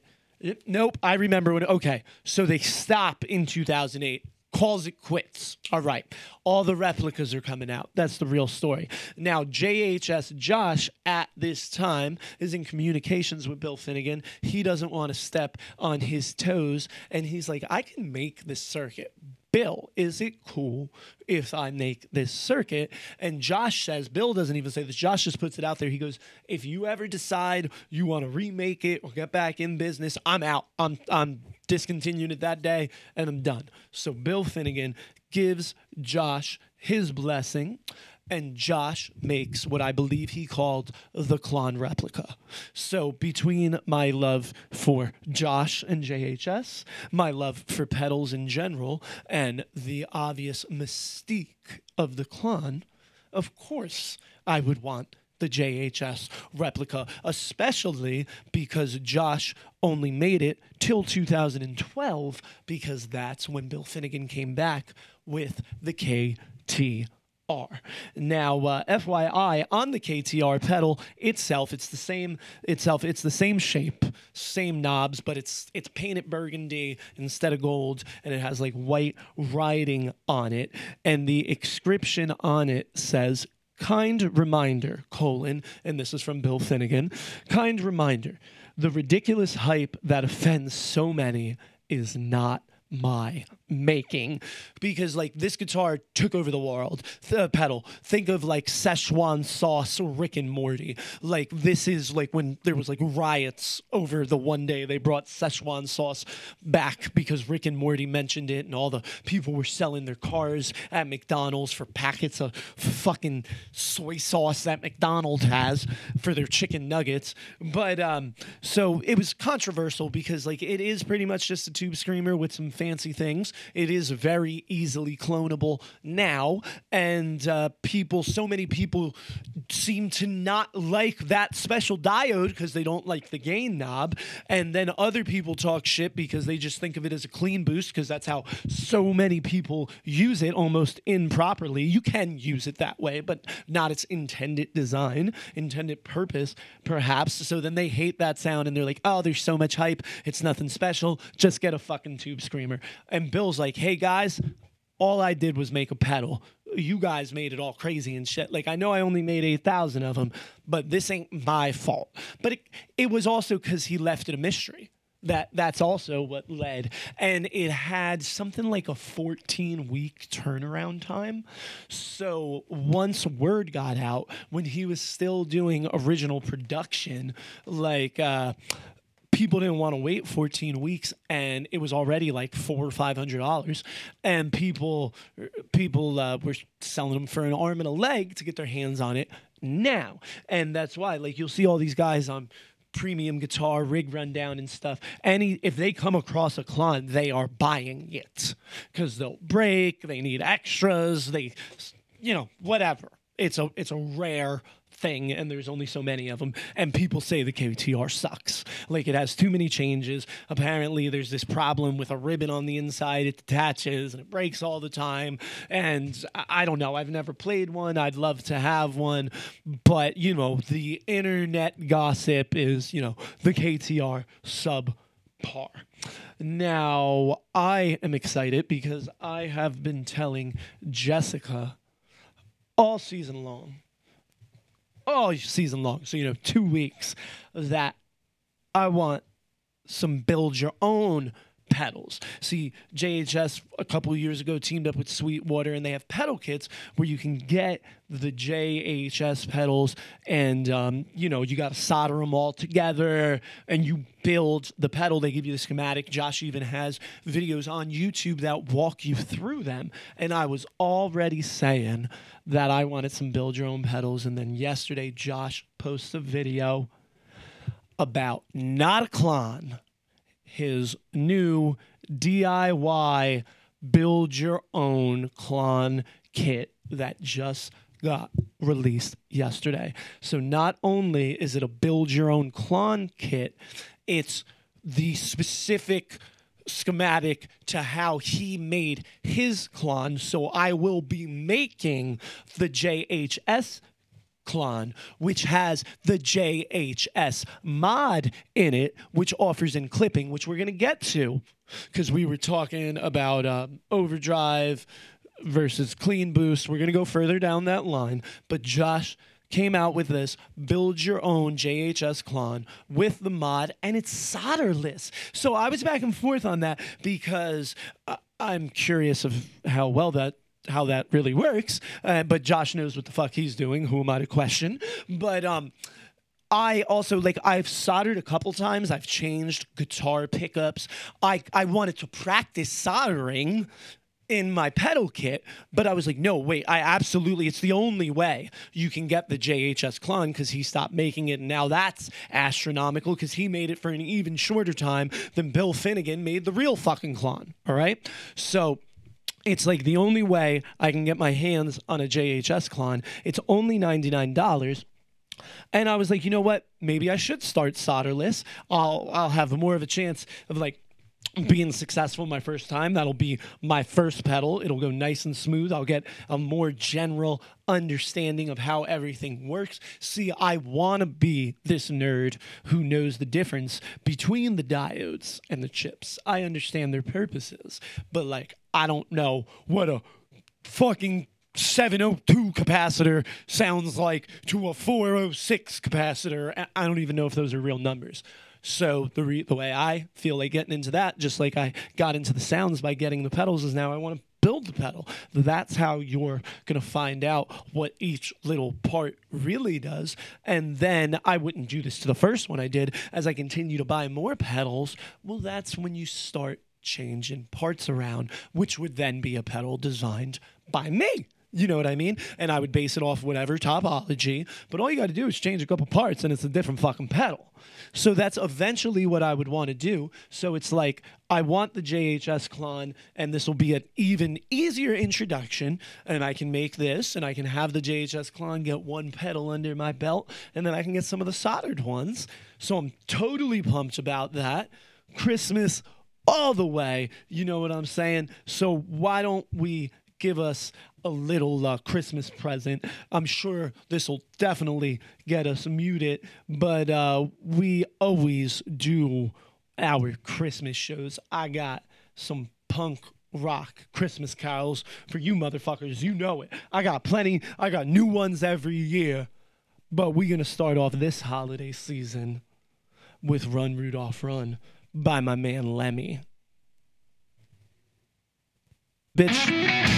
Nope, I remember when. Okay, so they stop in 2008 calls it quits. All right. All the replicas are coming out. That's the real story. Now, JHS Josh at this time is in communications with Bill Finnigan. He doesn't want to step on his toes. And he's like, I can make this circuit. Bill, is it cool if I make this circuit? And Josh says, Bill doesn't even say this. Josh just puts it out there. He goes, if you ever decide you want to remake it or get back in business, I'm out. I'm I'm discontinuing it that day and I'm done. So Bill Finnigan gives Josh his blessing. And Josh makes what I believe he called the Klon replica. So, between my love for Josh and JHS, my love for pedals in general, and the obvious mystique of the Klon, of course, I would want the JHS replica, especially because Josh only made it till 2012, because that's when Bill Finnigan came back with the Now, uh, FYI, on the KTR pedal itself, it's the same itself. It's the same shape, same knobs, but it's it's painted burgundy instead of gold, and it has like white writing on it, and the inscription on it says kind reminder colon and this is from bill finnigan kind reminder the ridiculous hype that offends so many is not my making. Because like this guitar took over the world. The pedal think of like szechuan sauce rick and morty. Like this is like when there was like riots over the one day they brought szechuan sauce back because rick and morty mentioned it and all the people were selling their cars at mcdonald's for packets of fucking soy sauce that mcdonald's has for their chicken nuggets. But um so it was controversial because like it is pretty much just a tube screamer with some fancy things it is very easily clonable now, and uh, people, so many people seem to not like that special diode because they don't like the gain knob, and then other people talk shit because they just think of it as a clean boost because that's how so many people use it almost improperly. You can use it that way, but not its intended design, intended purpose, perhaps. So then they hate that sound and they're like, oh, there's so much hype. It's nothing special. Just get a fucking tube screamer. And Like, hey guys, all I did was make a pedal. You guys made it all crazy and shit. Like I know I only made eight thousand of them, but this ain't my fault. But it, it was also because he left it a mystery. That that's also what led, and it had something like a 14 week turnaround time. So once word got out, when he was still doing original production, like. Uh, people didn't want to wait 14 weeks and it was already like four or five hundred dollars. And people people uh, were selling them for an arm and a leg to get their hands on it now. And that's why like you'll see all these guys on Premier Guitar rig rundown and stuff. Any if they come across a Klon they are buying it because they'll break they need extras they you know whatever. It's a it's a rare thing and there's only so many of them and people say the KTR sucks. Like it has too many changes. Apparently there's this problem with a ribbon on the inside. It detaches and it breaks all the time. And I, don't know. I've never played one. I'd love to have one. But you know the internet gossip is you know the KTR sub par. Now, I am excited because I have been telling Jessica all season long, all season long, so you know, two weeks, that I want some build your own pedals. See, JHS a couple years ago teamed up with Sweetwater and they have pedal kits where you can get the JHS pedals and, um, you know, you got to solder them all together and you build the pedal. They give you the schematic. Josh even has videos on YouTube that walk you through them. And I was already saying that I wanted some build your own pedals. And then yesterday, Josh posted a video about not a Klon his new DIY build your own Klon kit that just got released yesterday. So not only is it a build your own Klon kit, it's the specific schematic to how he made his Klon. So I will be making the JHS Klon, which has the JHS mod in it, which offers in clipping, which we're going to get to because we were talking about um, overdrive versus clean boost. We're going to go further down that line. But Josh came out with this build your own JHS Klon with the mod and it's solderless. So I was back and forth on that because I'm curious of how well that how that really works. Uh, but Josh knows what the fuck he's doing. Who am I to question? But um, I also like I've soldered a couple times. I've changed guitar pickups. I I wanted to practice soldering in my pedal kit, but I was like, no, wait, I absolutely, it's the only way you can get the JHS clone because he stopped making it. And now that's astronomical because he made it for an even shorter time than Bill Finnigan made the real fucking clone. All right. So it's like the only way I can get my hands on a JHS clone. It's only $99. And I was like, you know what? Maybe I should start solderless. I'll I'll have more of a chance of like being successful my first time. That'll be my first pedal. It'll go nice and smooth. I'll get a more general understanding of how everything works. See, I want to be this nerd who knows the difference between the diodes and the chips. I understand their purposes, but like, I don't know what a fucking 702 capacitor sounds like to a 406 capacitor. I- don't even know if those are real numbers. So the re- the way I feel like getting into that, just like I got into the sounds by getting the pedals, is now I want to build the pedal. That's how you're gonna find out what each little part really does. And then I wouldn't do this to the first one I did. As I continue to buy more pedals, well, that's when you start changing parts around, which would then be a pedal designed by me. You know what I mean? And I would base it off whatever topology. But all you got to do is change a couple parts and it's a different fucking pedal. So that's eventually what I would want to do. So it's like I want the JHS clone, and this will be an even easier introduction. And I can make this, and I can have the JHS clone get one pedal under my belt, and then I can get some of the soldered ones. So I'm totally pumped about that. Christmas all the way. You know what I'm saying? So why don't we give us a little uh, Christmas present? I'm sure this will definitely get us muted, but uh, we always do our Christmas shows. I got some punk rock Christmas carols for you motherfuckers. You know it. I got plenty. I got new ones every year. But we're going to start off this holiday season with Run Rudolph Run by my man Lemmy. Bitch.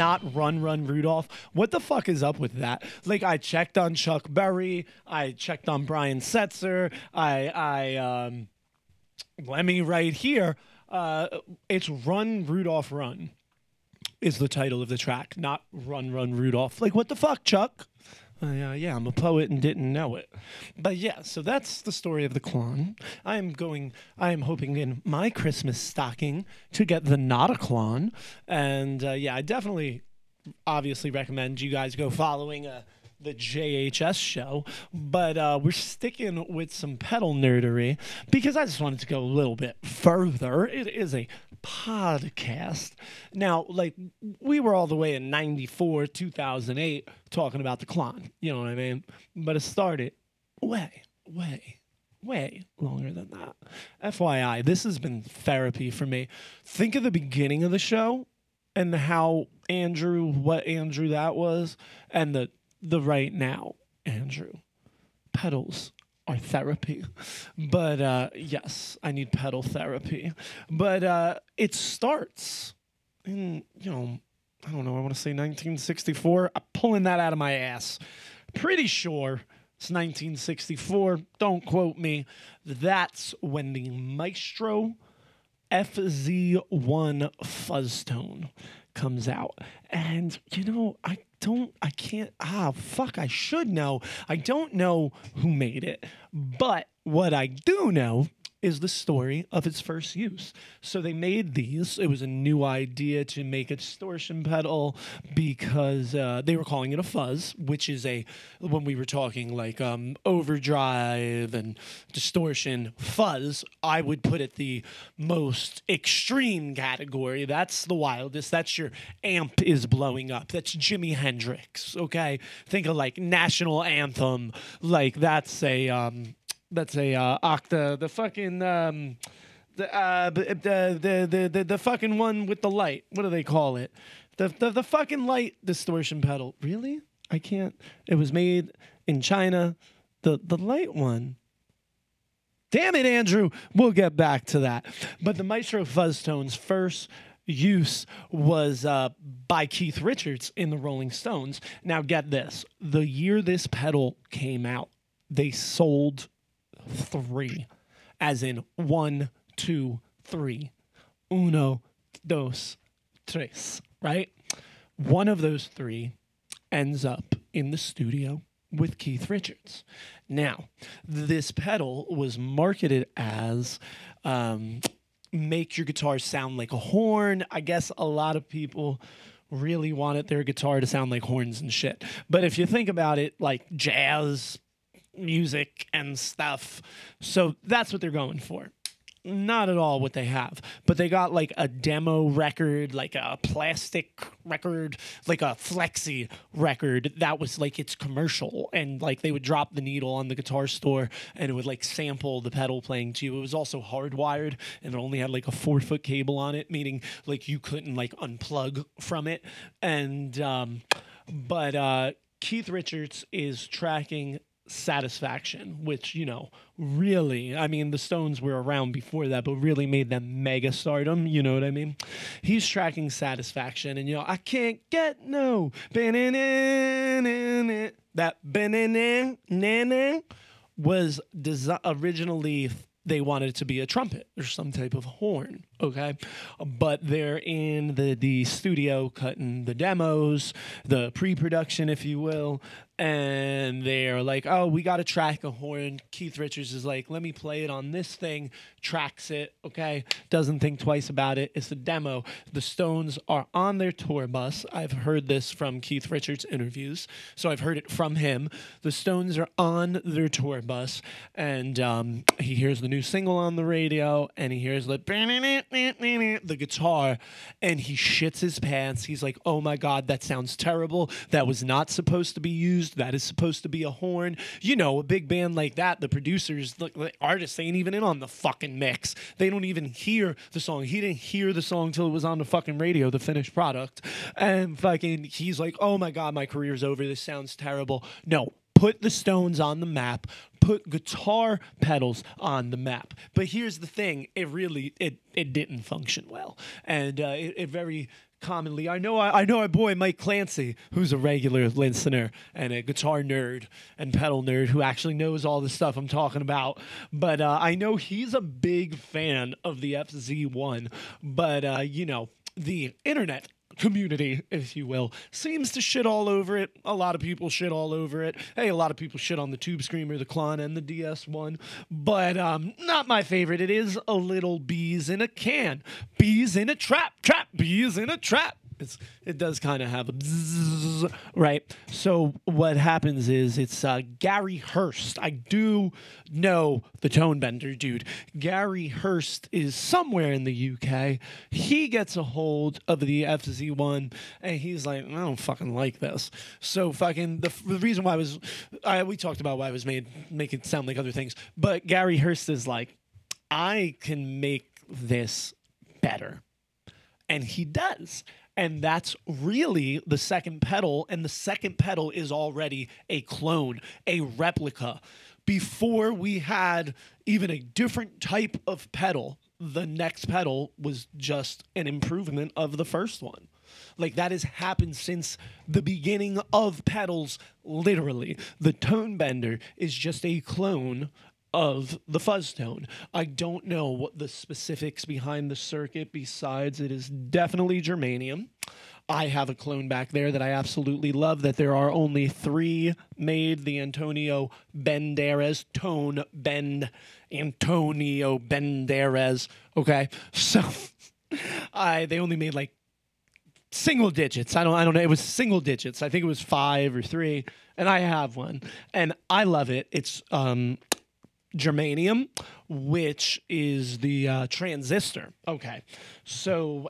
Not Run Run Rudolph. What the fuck is up with that? Like I checked on Chuck Berry, I checked on Brian Setzer, I I um let me right here. Uh it's Run Rudolph Run is the title of the track, not Run Run Rudolph. Like what the fuck, Chuck? Uh, yeah, I'm a poet and didn't know it. But yeah, so that's the story of the Klon. I am going, I am hoping in my Christmas stocking to get the not a Klon. And uh, yeah, I definitely, obviously recommend you guys go following uh, the JHS show. But uh, we're sticking with some pedal nerdery because I just wanted to go a little bit further. It is a podcast. Now, like, we were all the way in 94, 2008 talking about the Klon. You know what I mean? But it started way, way, way longer than that. FYI, this has been therapy for me. Think of the beginning of the show and how Andrew, what Andrew that was, and the the right now Andrew. Pedals therapy. But uh, yes, I need pedal therapy. But uh, it starts in, you know, I don't know, I want to say 1964. I'm pulling that out of my ass. Pretty sure it's 1964. Don't quote me. That's when the Maestro FZ1 fuzz tone comes out. And you know, I don't I can't ah fuck, I should know. I don't know who made it. But what I do know is the story of its first use. So they made these. It was a new idea to make a distortion pedal because uh, they were calling it a fuzz, which is a when we were talking like um, overdrive and distortion fuzz. I would put it the most extreme category. That's the wildest. That's your amp is blowing up. That's Jimi Hendrix. Okay, think of like national anthem. Like that's a um, that's a uh, octa the fucking um the uh the, the the the the fucking one with the light. What do they call it? The the, the fucking light distortion pedal. Really? I can't. It was made in china. The the light one. Damn it, Andrew. We'll get back to that. But the Maestro Fuzz Tones first use was uh, by Keith Richards in the Rolling Stones. Now, get this. The year this pedal came out, they sold three, as in one, two, three. Uno, dos, tres, right? One of those three ends up in the studio with Keith Richards. Now, this pedal was marketed as um, make your guitar sound like a horn. I guess a lot of people really wanted their guitar to sound like horns and shit. But if you think about it, like jazz music and stuff, so that's what they're going for. Not at all what they have but they got like a demo record like a plastic record like a flexi record that was like its commercial. And like they would drop the needle on the guitar store and it would like sample the pedal playing to you it was also hardwired and it only had like a four foot cable on it meaning like you couldn't like unplug from it. And um but uh keith richards is tracking satisfaction which you know really i mean the stones were around before that but really made them mega stardom you know what i mean? He's tracking satisfaction and you know i can't get no that was desi- originally they wanted it to be a trumpet or some type of horn okay but they're in the the studio cutting the demos the pre-production if you will and they're like oh we got to track a horn. Keith richards is like let me play it on this thing. Tracks it okay? Doesn't think twice about it. It's a demo. The stones are on their tour bus. I've heard this from keith richards interviews so i've heard it from him. The stones are on their tour bus and um, he hears the new single on the radio and he hears the the guitar and he shits his pants. He's like oh my god that sounds terrible. That was not supposed to be used that is supposed to be a horn. You know a big band like that the producers the, the artists ain't even in on the fucking mix. They don't even hear the song. He didn't hear the song till it was on the fucking radio the finished product. And fucking he's like oh my god my career's over. This sounds terrible. No put the Stones on the map, put guitar pedals on the map. But here's the thing: it really it it didn't function well, and uh, it, it very commonly. I know I, I know our boy Mike Clancy, who's a regular listener and a guitar nerd and pedal nerd who actually knows all the stuff I'm talking about. But uh, I know he's a big fan of the FZ1. But uh, you know, the internet community, if you will, seems to shit all over it. A lot of people shit all over it. Hey, a lot of people shit on the Tube Screamer, the Klon, and the DS1, but um, not my favorite. It is a little bees in a can, bees in a trap, trap, bees in a trap. It's, it does kind of have a bzzz, right? So what happens is it's uh, Gary Hurst. I do know the tone bender dude. Gary Hurst is somewhere in the UK. He gets a hold of the FZ1 and he's like, I don't fucking like this. So fucking the, the reason why I was I, we talked about why I was made make it sound like other things, but Gary Hurst is like, I can make this better and he does. And that's really the second pedal, and the second pedal is already a clone, a replica. Before we had even a different type of pedal, the next pedal was just an improvement of the first one. Like that has happened since the beginning of pedals, literally. The tone bender is just a clone of the fuzz tone. I don't know what the specifics behind the circuit besides it is definitely germanium. I have a clone back there that I absolutely love that there are only 3 made the Antonio Banderas tone bend Antonio Banderas, okay? So I they only made like single digits. I don't I don't know. It was single digits. I think it was 5 or 3 and I have one and I love it. It's um germanium, which is the uh, transistor. Okay, so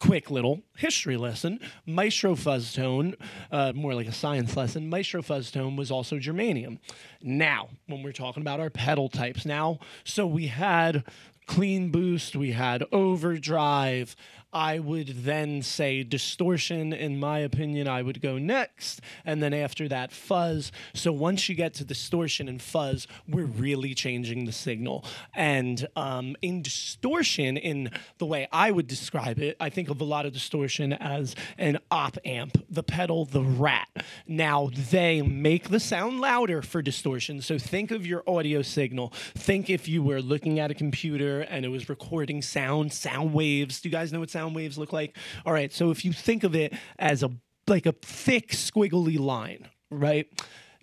quick little history lesson. Maestro fuzz tone, uh, more like a science lesson. Maestro fuzz tone was also germanium. Now, when we're talking about our pedal types, now, so we had clean boost, we had overdrive. I would then say distortion. In my opinion, I would go next. And then after that, fuzz. So once you get to distortion and fuzz, we're really changing the signal. And um, in distortion, in the way I would describe it, I think of a lot of distortion as an op amp, the pedal, the rat. Now, they make the sound louder for distortion. So think of your audio signal. Think if you were looking at a computer and it was recording sound, sound waves. Do you guys know what sound waves look like? All right. So if you think of it as a like a thick squiggly line, right?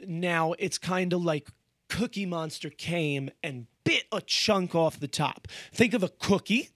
Now it's kind of like Cookie Monster came and bit a chunk off the top. Think of a cookie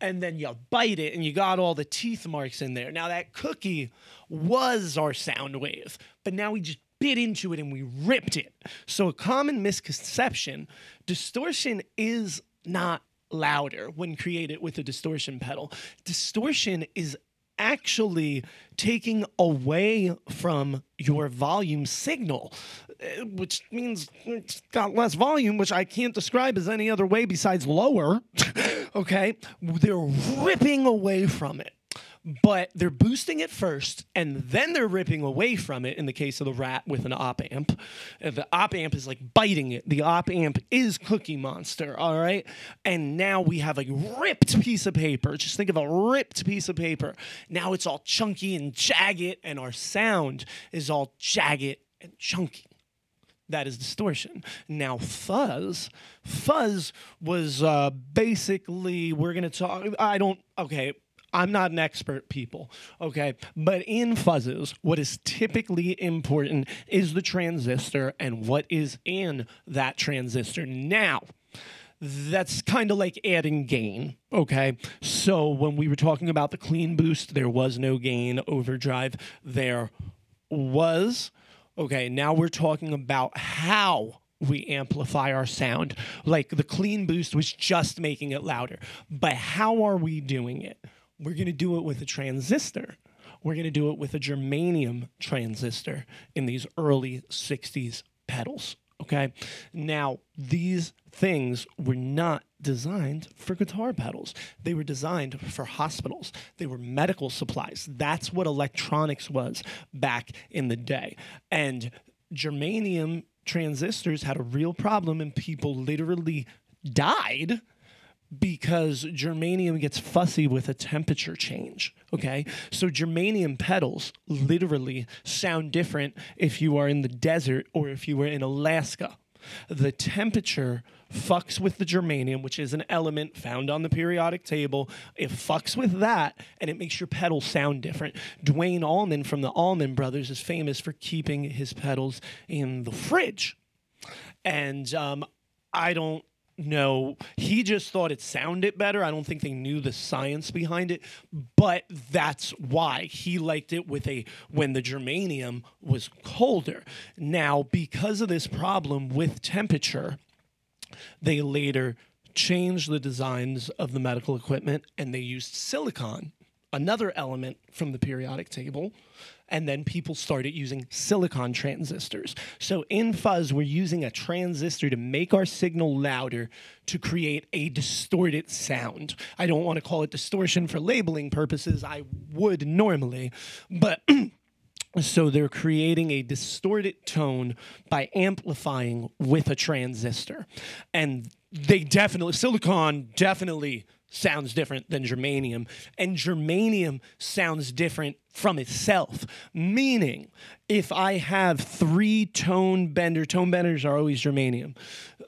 and then you bite it and you got all the teeth marks in there. Now that cookie was our sound wave, but now we just bit into it and we ripped it. So a common misconception, distortion is not louder when created with a distortion pedal. Distortion is actually taking away from your volume signal, uh, which means it's got less volume, which I can't describe as any other way besides lower. okay? They're ripping away from it. But they're boosting it first, and then they're ripping away from it. In the case of the rat with an op amp, the op amp is like biting it. The op amp is Cookie Monster, all right. And now we have a ripped piece of paper. Just think of a ripped piece of paper. Now it's all chunky and jagged, and our sound is all jagged and chunky. That is distortion. Now, fuzz, fuzz was uh, basically, we're going to talk, I don't, okay, I'm not an expert, people, okay? But in fuzzes, what is typically important is the transistor and what is in that transistor. Now, that's kind of like adding gain. Okay. So when we were talking about the clean boost, there was no gain. Overdrive, there was. Okay. Now we're talking about how we amplify our sound. Like the clean boost was just making it louder. But how are we doing it? We're going to do it with a transistor. We're going to do it with a germanium transistor in these early 60s pedals. Okay. Now, these things were not designed for guitar pedals. They were designed for hospitals. They were medical supplies. That's what electronics was back in the day. And germanium transistors had a real problem and people literally died because germanium gets fussy with a temperature change. Okay. So germanium pedals literally sound different if you are in the desert or if you were in Alaska. The temperature fucks with the germanium, which is an element found on the periodic table. It fucks with that and it makes your pedals sound different. Duane Allman from the Allman Brothers is famous for keeping his pedals in the fridge. And um, I don't know. He just thought it sounded better. I don't think they knew the science behind it, but that's why he liked it with a when the germanium was colder. Now, because of this problem with temperature, they later changed the designs of the medical equipment and they used silicon, another element from the periodic table. And then people started using silicon transistors. So in fuzz, we're using a transistor to make our signal louder to create a distorted sound. I don't want to call it distortion for labeling purposes. I would normally, but So they're creating a distorted tone by amplifying with a transistor. And they definitely, silicon definitely sounds different than germanium. And germanium sounds different from itself. Meaning, if I have three tone bender, tone benders are always germanium.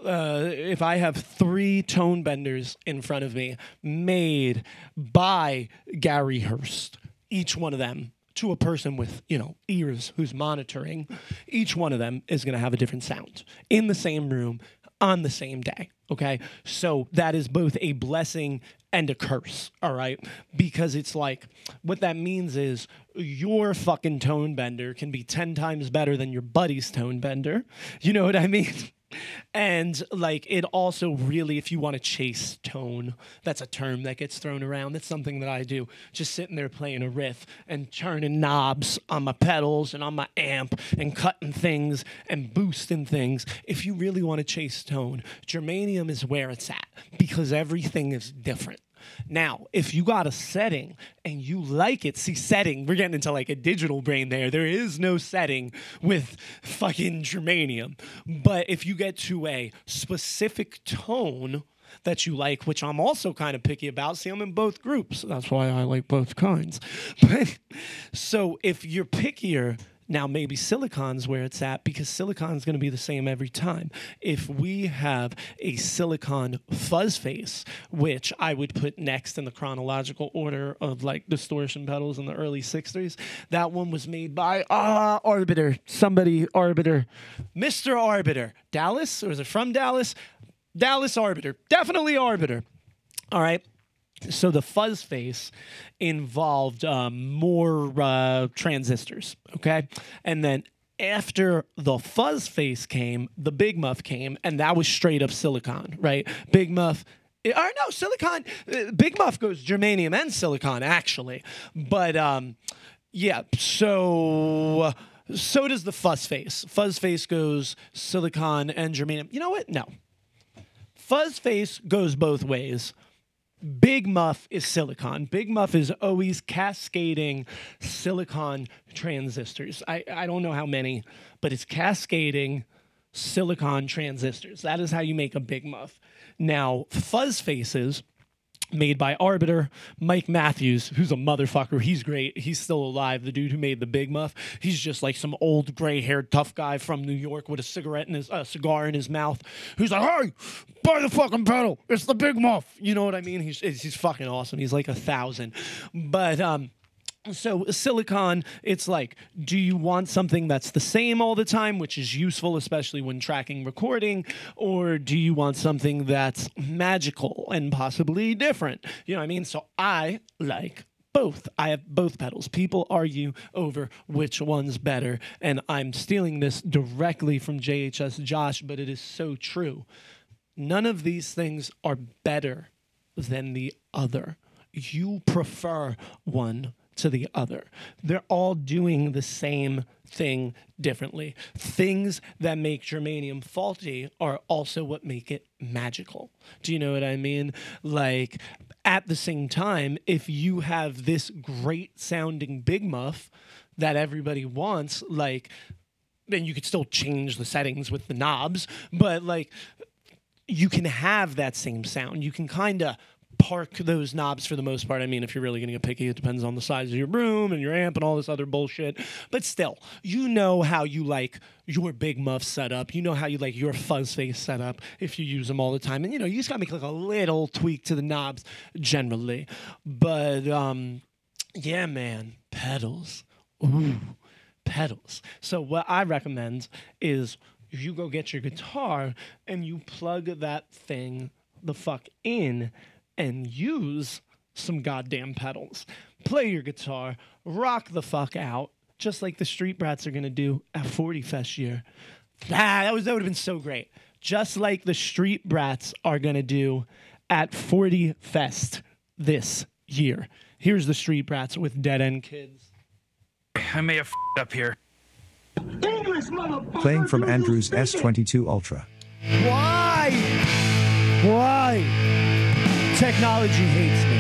Uh, if I have three tone benders in front of me made by Gary Hurst, each one of them to a person with you know ears who's monitoring each one of them is going to have a different sound in the same room on the same day okay? So that is both a blessing and a curse all right? Because it's like what that means is your fucking tone bender can be 10 times better than your buddy's tone bender. You know what i mean and like it also really if you want to chase tone that's a term that gets thrown around. That's something that i do. Just sitting there playing a riff and turning knobs on my pedals and on my amp and cutting things and boosting things. If you really want to chase tone germanium is where it's at because everything is different now, if you got a setting and you like it, see, setting, we're getting into like a digital brain there. There is no setting with fucking germanium. But if you get to a specific tone, that you like, which I'm also kind of picky about. See, I'm in both groups. That's why I like both kinds. But so if you're pickier, now maybe silicon's where it's at because silicon's going to be the same every time. If we have a silicon fuzz face, which I would put next in the chronological order of like distortion pedals in the early 60s, that one was made by ah Arbiter, somebody Arbiter, Mr. Arbiter, Dallas, or is it from Dallas? Dallas Arbiter, definitely Arbiter. All right. So the fuzz face involved um, more uh, transistors, okay, and then after the fuzz face came, the big muff came, and that was straight up silicon, right? Big muff. Or no, silicon. uh, Big muff goes germanium and silicon actually, but um, yeah. So so does the fuzz face. Fuzz face goes silicon and germanium. You know what? No. Fuzz face goes both ways. Big Muff is silicon. Big Muff is always cascading silicon transistors. I, I don't know how many, but it's cascading silicon transistors. That is how you make a Big Muff. Now, fuzz faces made by Arbiter, Mike Matthews, who's a motherfucker. He's great. He's still alive. The dude who made the Big Muff. He's just like some old gray-haired tough guy from New York with a cigarette in his uh, cigar in his mouth. Who's like, "Hey, buy the fucking pedal. It's the Big Muff." You know what I mean? He's he's fucking awesome. He's like a thousand. But um so silicon it's like do you want something that's the same all the time which is useful especially when tracking recording or do you want something that's magical and possibly different you know what i mean so i like both. I have both pedals. People argue over which one's better, and I'm stealing this directly from JHS Josh, but it is so true. None of these things are better than the other. You prefer one to the other. They're all doing the same thing differently. Things that make germanium faulty are also what make it magical. Do you know what I mean? Like, at the same time, if you have this great sounding big muff that everybody wants, like, then you could still change the settings with the knobs, but like you can have that same sound. You can kind of park those knobs for the most part. I mean, if you're really going to get picky, it depends on the size of your room and your amp and all this other bullshit. But still, you know how you like your big muff setup. You know how you like your fuzz face setup if you use them all the time. And you know, you just got to make like a little tweak to the knobs generally. But um yeah, man, pedals. Ooh, pedals. So what I recommend is you go get your guitar and you plug that thing the fuck in and use some goddamn pedals. Play your guitar, rock the fuck out, just like the Street Brats are gonna do at 40 Fest year. Ah, that was that would have been so great. Just like the Street Brats are gonna do at 40 Fest this year. Here's the Street Brats with Dead End Kids. I may have f***ed up here. Playing from Andrews S22 Ultra. Why? Why? Technology hates me.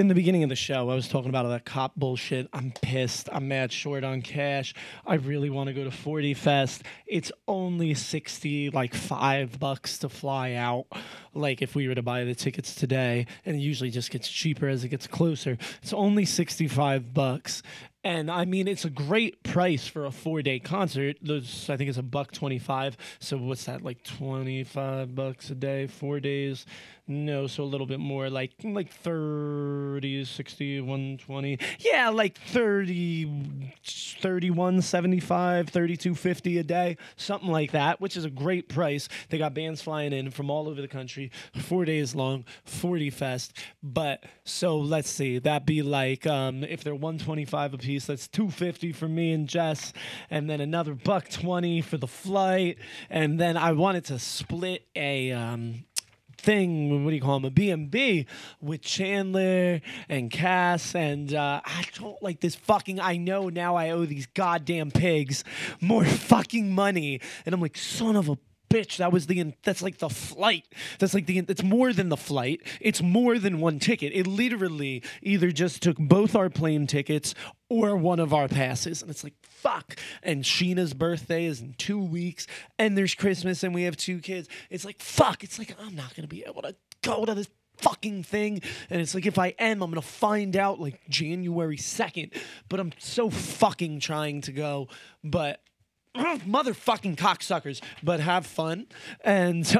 In the beginning of the show, I was talking about all that cop bullshit. I'm pissed. I'm mad short on cash. I really want to go to 40 Fest. It's only 60, like five bucks to fly out. like if we were to buy the tickets today, and it usually just gets cheaper as it gets closer. It's only 65 bucks. And I mean, it's a great price for a four day concert. Those, I think it's a buck 25. So what's that, like 25 bucks a day, four days? No, so a little bit more, like like 30, 60, 120. Yeah, like 30, 31, 75, 32, 50 a day, something like that, which is a great price. They got bands flying in from all over the country, four days long, 40 Fest. But so let's see, that'd be like um, if they're 125 a piece, that's 250 for me and Jess, and then another buck 20 for the flight. And then I wanted to split a. Um, thing what do you call him a b&b with chandler and cass and uh, i don't like this fucking i know now i owe these goddamn pigs more fucking money and i'm like son of a bitch that was the that's like the flight. That's like the it's more than the flight. It's more than one ticket. It literally either just took both our plane tickets or one of our passes. And it's like fuck. And sheena's birthday is in two weeks. And there's christmas and we have two kids. It's like fuck. It's like i'm not gonna be able to go to this fucking thing. And it's like if i am i'm gonna find out like january 2nd but i'm so fucking trying to go. But motherfucking cocksuckers, but have fun. And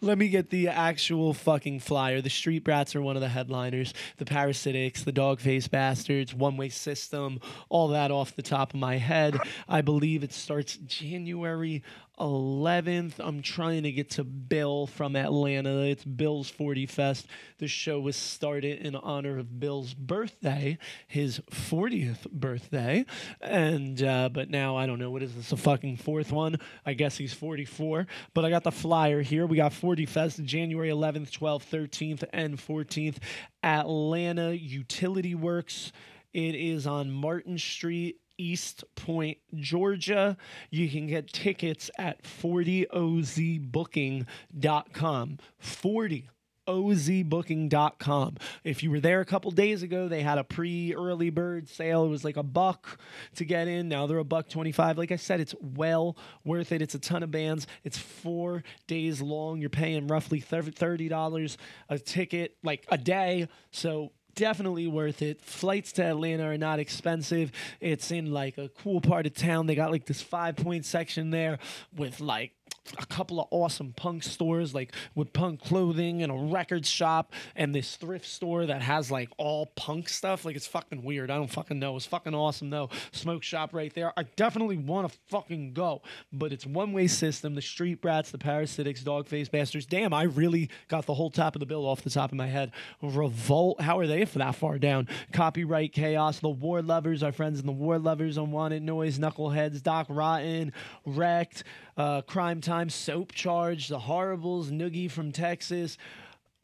let me get the actual fucking flyer. The Street Brats are one of the headliners. The Parasitics, the Dog Face Bastards, One Way System, all that off the top of my head. I believe it starts January 11th. I'm trying to get to Bill from Atlanta. It's Bill's 40 Fest. The show was started in honor of Bill's birthday, his 40th birthday. And, uh, but now I don't know, what is this, a fucking fourth one? I guess he's 44. But I got the flyer here. We got 40 Fest January 11th, 12th, 13th, and 14th. Atlanta Utility Works. It is on Martin Street East Point, Georgia. You can get tickets at 40ozbooking.com. 40 ozbooking.com. If you were there a couple days ago, they had a pre early bird sale. It was like a buck to get in. Now they're a buck 25. Like I said, it's well worth it. It's a ton of bands. It's 4 days long. You're paying roughly $30 a ticket like a day. So definitely worth it. Flights to Atlanta are not expensive. It's in like a cool part of town. They got like this five point section there with like a couple of awesome punk stores like with punk clothing and a record shop and this thrift store that has like all punk stuff. Like it's fucking weird. I don't fucking know. It's fucking awesome though. Smoke shop right there. I definitely want to fucking go but it's one way system. The street brats the parasitics dog face bastards. Damn i really got the whole top of the bill off the top of my head. Revolt how are they for that far down? Copyright chaos the war lovers our friends in the war lovers unwanted noise knuckleheads doc rotten wrecked uh, crime time soap charge the horribles noogie from texas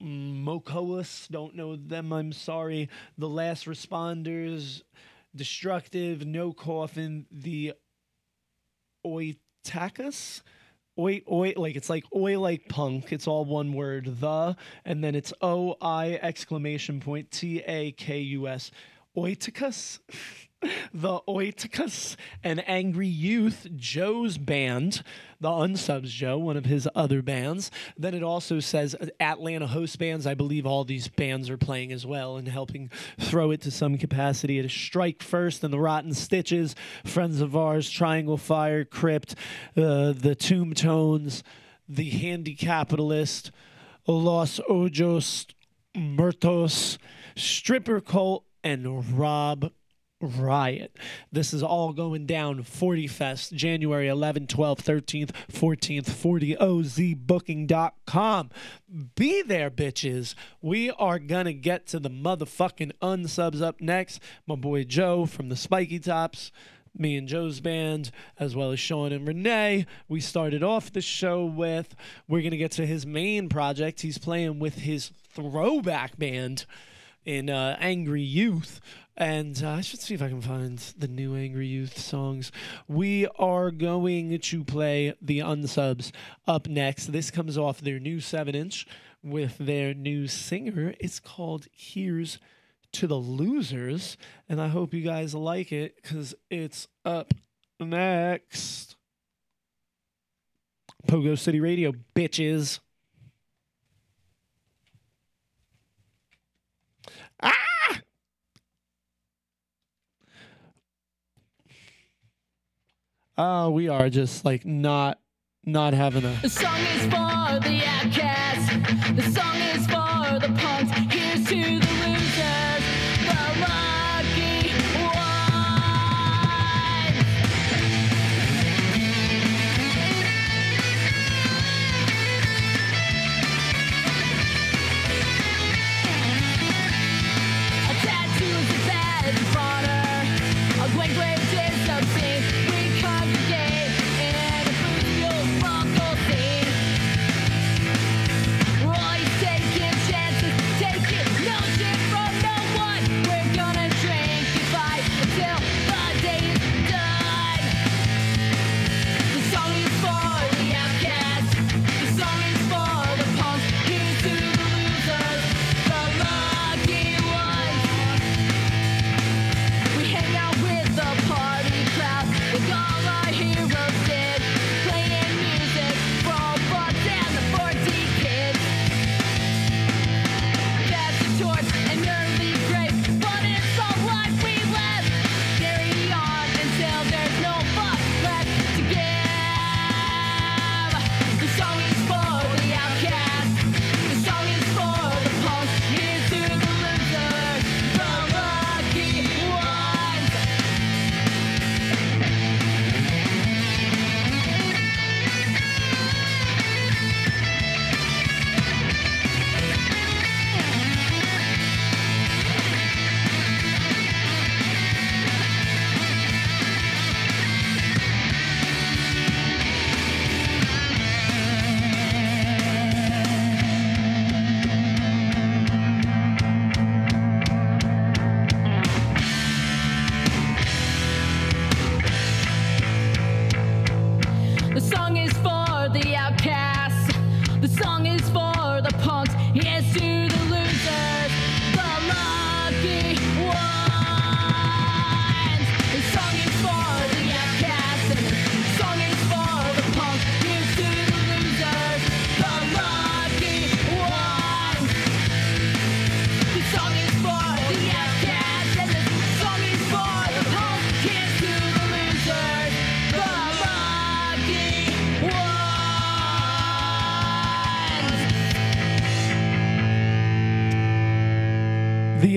mokoas don't know them i'm sorry the last responders destructive no coffin the oitakus oi oi like it's like oi like punk it's all one word the and then it's o i exclamation point t a k u s oitakus the Oitakus an Angry Youth, Joe's band, the Unsubs Joe, one of his other bands. Then it also says Atlanta host bands. I believe all these bands are playing as well and helping throw it to some capacity. It is Strike First and the Rotten Stitches, Friends of Ours, Triangle Fire, Crypt, uh, the Tomb Tones, the Handy Capitalist, Los Ojos Muertos, Stripper Cult, and Rob Riot. This is all going down 40 Fest, January 11, 12, 13th, 14th, 40ozbooking.com. Be there, bitches. We are going to get to the motherfucking unsubs up next. My boy Joe from the Spiky Tops. Me and Joe's band, as well as Sean and Renee. We started off the show with, we're going to get to his main project. He's playing with his throwback band in uh, Angry Youth. And uh, I should see if I can find the new Angry Youth songs. We are going to play the unsubs up next. This comes off their new 7 inch with their new singer. It's called Here's to the Losers. And I hope you guys like it because it's up next. Pogo City Radio, bitches. Ah! Oh, we are just like not not having a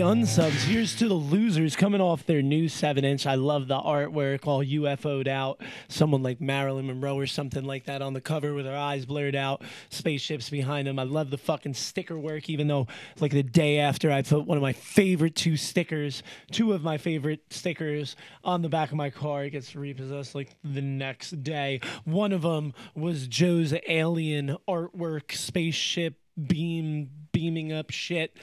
unsubs, here's to the losers coming off their new 7 inch. I love the artwork, all UFO'd out. Someone like Marilyn Monroe or something like that on the cover with her eyes blurred out, spaceships behind them. I love the fucking sticker work, even though, like, the day after, I put one of my favorite two stickers, two of my favorite stickers on the back of my car. It gets repossessed like the next day. One of them was Joe's alien artwork, spaceship beam, beaming up shit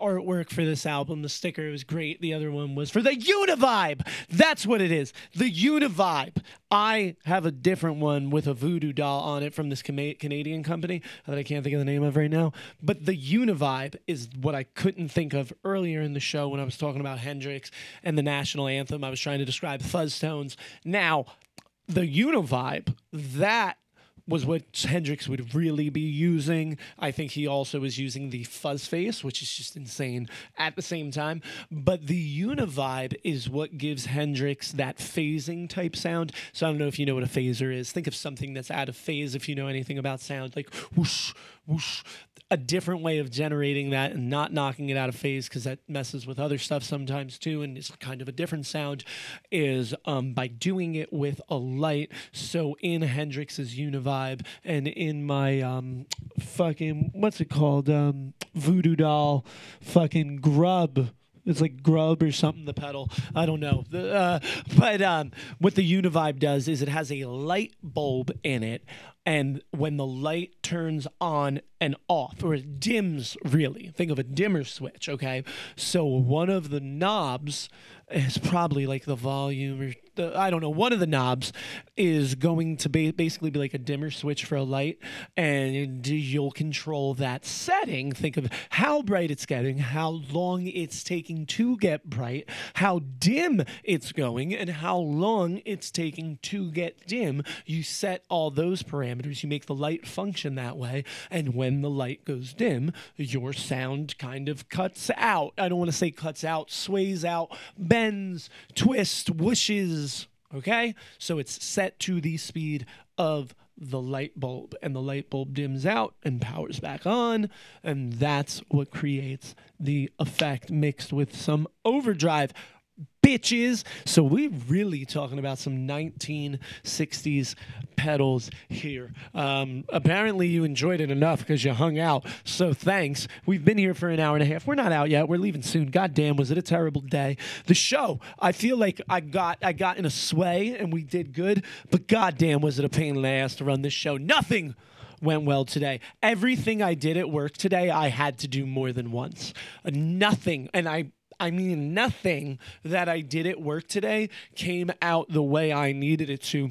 artwork for this album. The sticker was great. The other one was for the Univibe. That's what it is. The Univibe. I have a different one with a voodoo doll on it from this Canadian company that I can't think of the name of right now. But the Univibe is what I couldn't think of earlier in the show when I was talking about Hendrix and the national anthem. I was trying to describe fuzz tones. Now, the Univibe, that was what Hendrix would really be using. I think he also was using the fuzz face, which is just insane at the same time. But the univibe is what gives Hendrix that phasing type sound. So I don't know if you know what a phaser is. Think of something that's out of phase if you know anything about sound, like whoosh, whoosh. A different way of generating that and not knocking it out of phase because that messes with other stuff sometimes too, and it's kind of a different sound. Is um, by doing it with a light. So in Hendrix's Univibe and in my um, fucking what's it called um, Voodoo Doll fucking Grub. It's like grub or something. The pedal, I don't know. Uh, but um, what the Univibe does is it has a light bulb in it, and when the light turns on and off, or it dims, really, think of a dimmer switch. Okay, so one of the knobs is probably like the volume or the, I don't know. One of the knobs is going to ba- basically be like a dimmer switch for a light, and you'll control that setting. Think of how bright it's getting, how long it's taking to get bright, how dim it's going, and how long it's taking to get dim. You set all those parameters. You make the light function that way, and when the light goes dim, your sound kind of cuts out. I don't want to say cuts out, sways out, bends, twists, whooshes Okay? So it's set to the speed of the light bulb, and the light bulb dims out and powers back on, and that's what creates the effect mixed with some overdrive. Bitches. So we're really talking about some 1960s pedals here. Um, apparently, you enjoyed it enough because you hung out. So thanks. We've been here for an hour and a half. We're not out yet. We're leaving soon. God damn, was it a terrible day? The show. I feel like I got I got in a sway and we did good, but god damn, was it a pain in the ass to run this show? Nothing went well today. Everything I did at work today, I had to do more than once. Nothing, and I I mean nothing that I did at work today came out the way I needed it to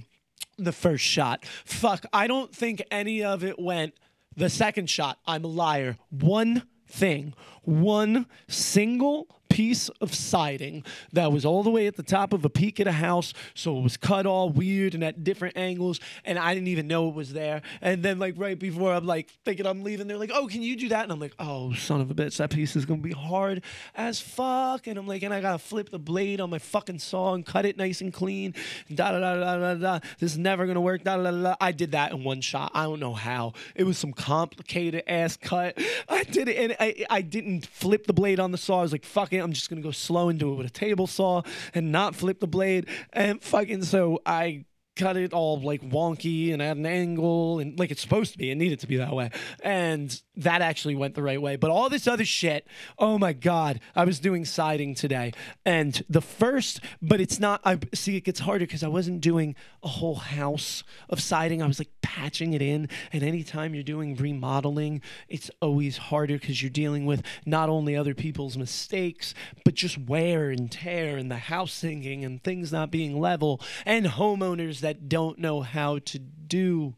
the first shot. Fuck, I don't think any of it went the second shot. I'm a liar. One thing, one single piece of siding that was all the way at the top of a peak at a house, so it was cut all weird and at different angles, and I didn't even know it was there. And then, like right before I'm like thinking I'm leaving, they're like, "Oh, can you do that?" And I'm like, "Oh, son of a bitch, that piece is gonna be hard as fuck." And I'm like, and I gotta flip the blade on my fucking saw and cut it nice and clean. Da da da da da da. This is never gonna work. Da da da. da. I did that in one shot. I don't know how. It was some complicated ass cut. I did it, and I I didn't flip the blade on the saw. I was like, "Fuck it, I'm just gonna go slow and do it with a table saw and not flip the blade." And fucking so I cut it all like wonky and at an angle and like it's supposed to be. It needed to be that way. And that actually went the right way. But all this other shit, oh my God. I was doing siding today. And the first, but it's not, I see it gets harder because I wasn't doing a whole house of siding. I was like patching it in. And anytime you're doing remodeling, it's always harder because you're dealing with not only other people's mistakes, but just wear and tear and the house sinking and things not being level and homeowners that don't know how to do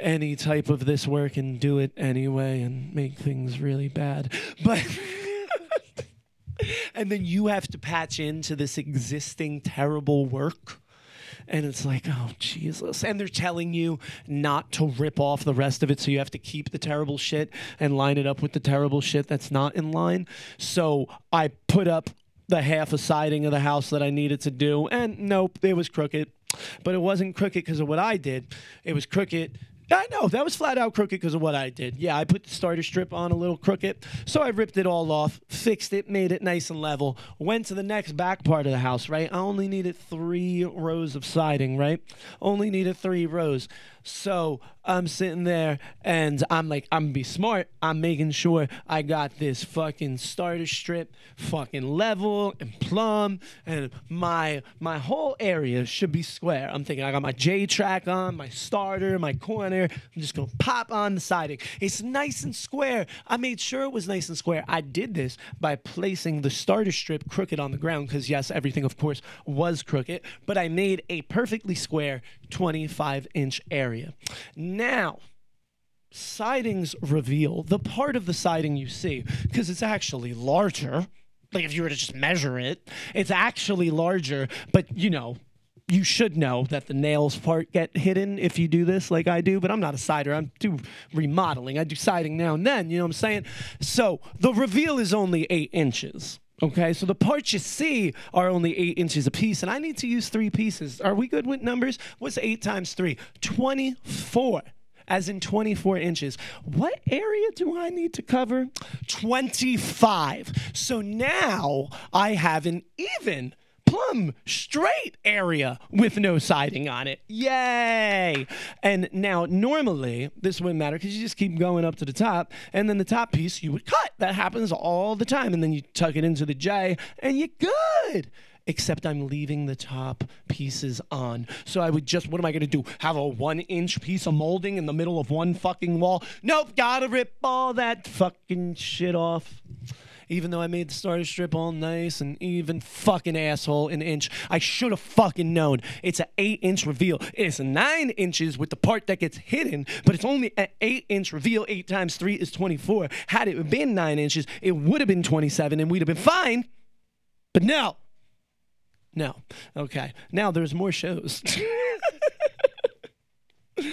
any type of this work and do it anyway and make things really bad. But and then you have to patch into this existing terrible work. And it's like, oh, Jesus. And they're telling you not to rip off the rest of it. So you have to keep the terrible shit and line it up with the terrible shit that's not in line. So I put up the half a siding of the house that I needed to do. And nope, it was crooked. But it wasn't crooked because of what I did. It was crooked. I know that was flat out crooked because of what I did. Yeah, I put the starter strip on a little crooked. So I ripped it all off, fixed it, made it nice and level. Went to the next back part of the house, right? I only needed three rows of siding, right? Only needed three rows. So I'm sitting there and I'm like, I'm gonna be smart. I'm making sure I got this fucking starter strip fucking level and plumb and my my whole area should be square. I'm thinking I got my J track on, my starter, my corner. I'm just gonna pop on the siding. It's nice and square. I made sure it was nice and square. I did this by placing the starter strip crooked on the ground because yes, everything of course was crooked, but I made a perfectly square 25 inch area. Now, sidings reveal the part of the siding you see because it's actually larger. Like if you were to just measure it, it's actually larger, but you know, you should know that the nails part get hidden if you do this like I do, but I'm not a sider. I'm do remodeling. I do siding now and then, you know what I'm saying? So the reveal is only eight inches. Okay, so the parts you see are only eight inches a piece, and I need to use three pieces. Are we good with numbers? What's eight times three? 24 as in 24 inches. What area do I need to cover? 25. So now I have an even plumb straight area with no siding on it. Yay! And now normally this wouldn't matter because you just keep going up to the top and then the top piece you would cut. That happens all the time. And then you tuck it into the J and you're good except I'm leaving the top pieces on. So I would just, what am I gonna do? Have a one inch piece of molding in the middle of one fucking wall? Nope, gotta rip all that fucking shit off. Even though I made the starter strip all nice and even fucking asshole an inch, I should have fucking known. It's an eight inch reveal. It's nine inches with the part that gets hidden, but it's only an eight inch reveal. Eight times three is 24. Had it been nine inches, it would have been 27 and we'd have been fine. But no, no. Okay. Now there's more shows.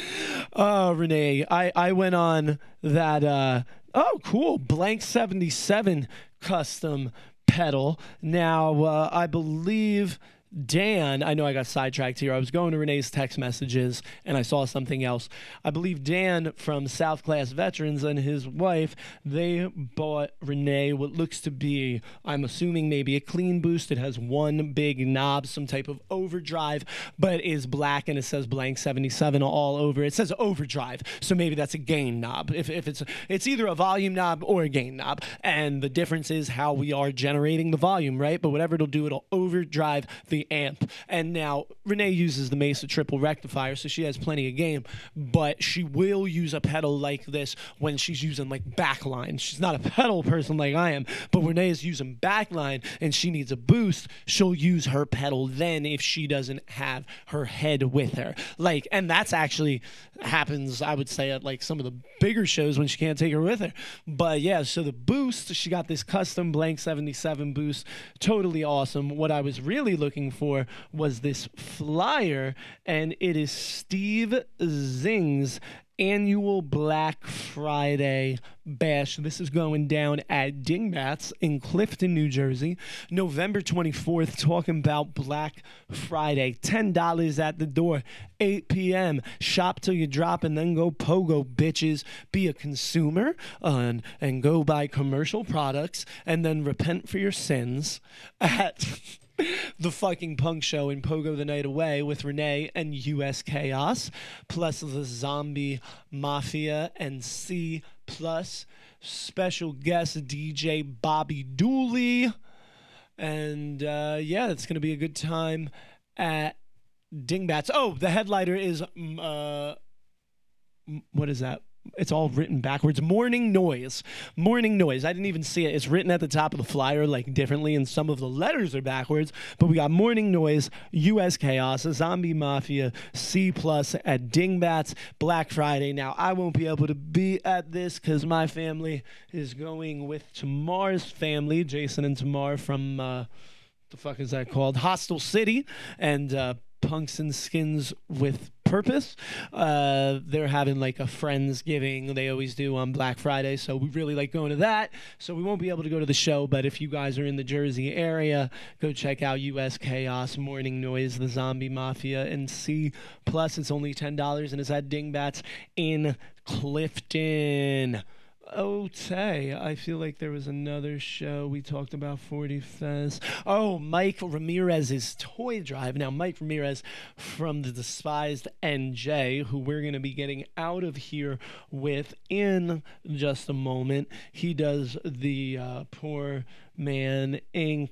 oh, Renee, I, I went on that. Uh, oh, cool. Blanks 77 custom pedal. Now, uh, I believe Dan, I know I got sidetracked here. I was going to Renee's text messages and I saw something else. I believe Dan from South Class Veterans and his wife, they bought Renee what looks to be, I'm assuming maybe a clean boost. It has one big knob, some type of overdrive, but is black and it says Blanks 77 all over. It says overdrive, so maybe that's a gain knob. If, if it's it's either a volume knob or a gain knob, and the difference is how we are generating the volume, right? But whatever it'll do, it'll overdrive amp. And now Renee uses the Mesa triple rectifier, so she has plenty of game, but she will use a pedal like this when she's using like backline. She's not a pedal person like I am, but Renee is using backline and she needs a boost. She'll use her pedal then if she doesn't have her head with her. Like, and that's actually happens, I would say, at like some of the bigger shows when she can't take her with her. But yeah, so the boost, she got this custom Blanks 77 boost, totally awesome. What I was really looking for was this flyer, and it is Steve Zing's annual Black Friday bash. This is going down at Dingbats in Clifton, New Jersey, November 24th, talking about Black Friday. $10 at the door, 8 p.m. Shop till you drop and then go pogo, bitches. Be a consumer and, and go buy commercial products and then repent for your sins at. the fucking punk show in Pogo the Night Away with Renee and US Chaos, plus the Zombie Mafia and C plus special guest DJ Bobby Dooley. And uh, yeah, it's going to be a good time at Dingbats. Oh, the headliner is mm, uh, what is that? It's all written backwards. Mourning Noise. Mourning Noise. I didn't even see it. It's written at the top of the flyer like differently, and some of the letters are backwards. But we got Mourning Noise, U.S. chaos, zombie mafia, C plus at Dingbats Black Friday. Now I won't be able to be at this because my family is going with Tamar's family, Jason and Tamar from. Uh, the fuck is that called? Hostile City and uh, Punks and Skins with Purpose. Uh, they're having like a Friendsgiving they always do on Black Friday. So we really like going to that. So we won't be able to go to the show, but if you guys are in the Jersey area, go check out US Chaos, Mourning Noise, The Zombie Mafia, and C. Plus, it's only $10 and it's at Dingbats in Clifton. Tay, I feel like there was another show we talked about 40 Fest. Oh, Mike Ramirez's Toy Drive. Now, Mike Ramirez from the Despised NJ, who we're going to be getting out of here with in just a moment. He does the uh, Poor Man Inc.